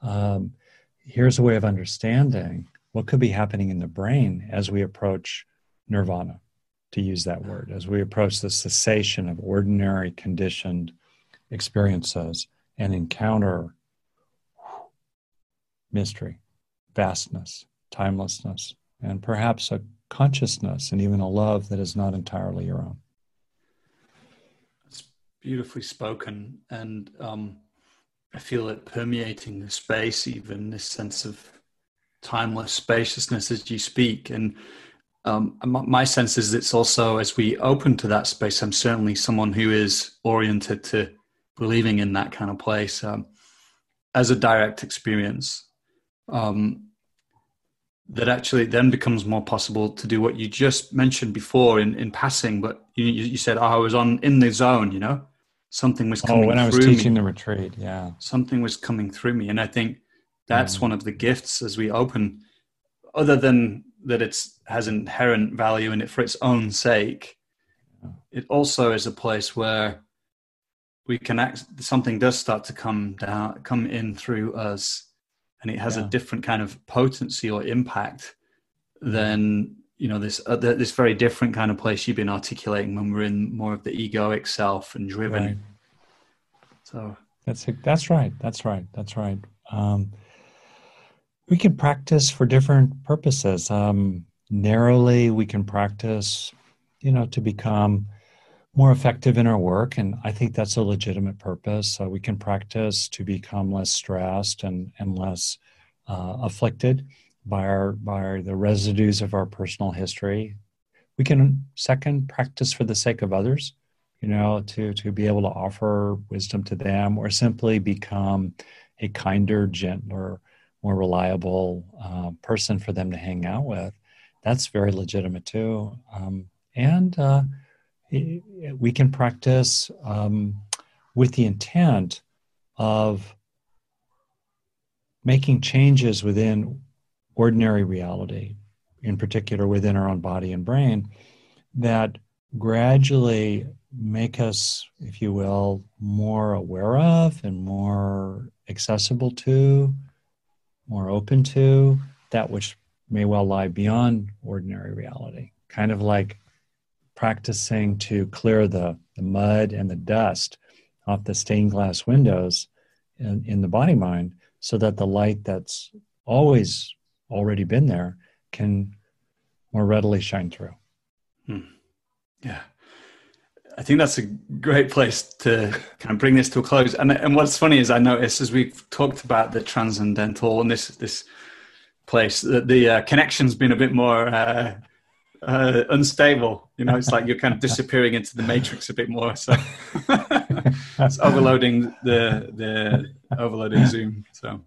Speaker 2: um, here's a way of understanding what could be happening in the brain as we approach nirvana, to use that word, as we approach the cessation of ordinary conditioned experiences and encounter mystery, vastness, timelessness, and perhaps a consciousness and even a love that is not entirely your own.
Speaker 1: Beautifully spoken, and um, I feel it permeating the space, even this sense of timeless spaciousness as you speak. And um, my sense is it's also as we open to that space. I'm certainly someone who is oriented to believing in that kind of place um, as a direct experience. Um, that actually then becomes more possible to do what you just mentioned before in, in passing, but you, you said, oh, I was on in the zone, you know, something was coming.
Speaker 2: Oh, when I was teaching me. the retreat, yeah,
Speaker 1: something was coming through me, and I think that's mm. one of the gifts as we open, other than that it has inherent value in it for its own sake. It also is a place where we can act. Something does start to come down, come in through us and it has yeah. a different kind of potency or impact than you know this uh, this very different kind of place you've been articulating when we're in more of the egoic self and driven. Right. So
Speaker 2: that's that's right. That's right. That's right. Um, we can practice for different purposes. Um, narrowly, we can practice, you know, to become more effective in our work. And I think that's a legitimate purpose. So we can practice to become less stressed and, and less uh, afflicted by our by the residues of our personal history. We can second practice for the sake of others, you know, to to be able to offer wisdom to them, or simply become a kinder, gentler, more reliable uh, person for them to hang out with. That's very legitimate too. Um, and uh, we can practice um, with the intent of making changes within ordinary reality, in particular within our own body and brain, that gradually make us, if you will, more aware of and more accessible to, more open to that which may well lie beyond ordinary reality. Kind of like practicing to clear the, the mud and the dust off the stained glass windows in, in the body mind so that the light that's always already been there can more readily shine through.
Speaker 1: Hmm. Yeah. I think that's a great place to kind of bring this to a close. And and what's funny is I noticed as we've talked about the transcendental and this this place that the uh, connection's been a bit more uh, uh, unstable. You know, it's like you're kind of disappearing into the matrix a bit more. So it's overloading the the overloading Zoom. So.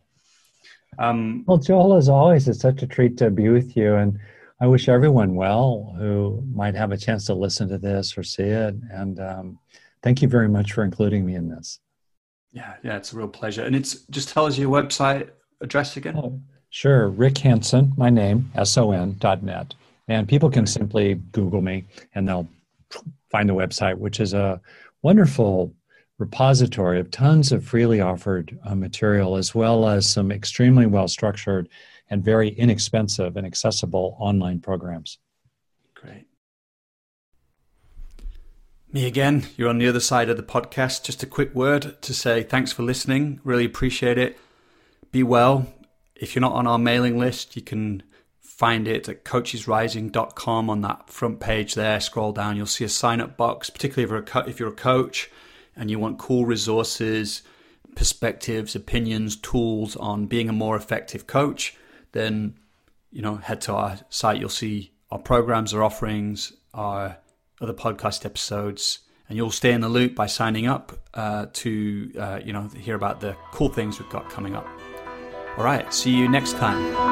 Speaker 2: Um, well, Joel, as always, it's such a treat to be with you, and I wish everyone well who might have a chance to listen to this or see it. And um, thank you very much for including me in this.
Speaker 1: Yeah, yeah, it's a real pleasure. And it's just tell us your website address again. Oh,
Speaker 2: sure, Rick Hanson, my name, S O N dot net. And people can simply Google me and they'll find the website, which is a wonderful repository of tons of freely offered uh, material, as well as some extremely well structured and very inexpensive and accessible online programs.
Speaker 1: Great. Me again, you're on the other side of the podcast. Just a quick word to say thanks for listening. Really appreciate it. Be well. If you're not on our mailing list, you can find it at coachesrising.com on that front page there. Scroll down, you'll see a sign up box, particularly if you're, a co- if you're a coach and you want cool resources, perspectives, opinions, tools on being a more effective coach, then you know head to our site. You'll see our programs, our offerings, our other podcast episodes, and you'll stay in the loop by signing up uh, to uh, you know hear about the cool things we've got coming up. All right, see you next time.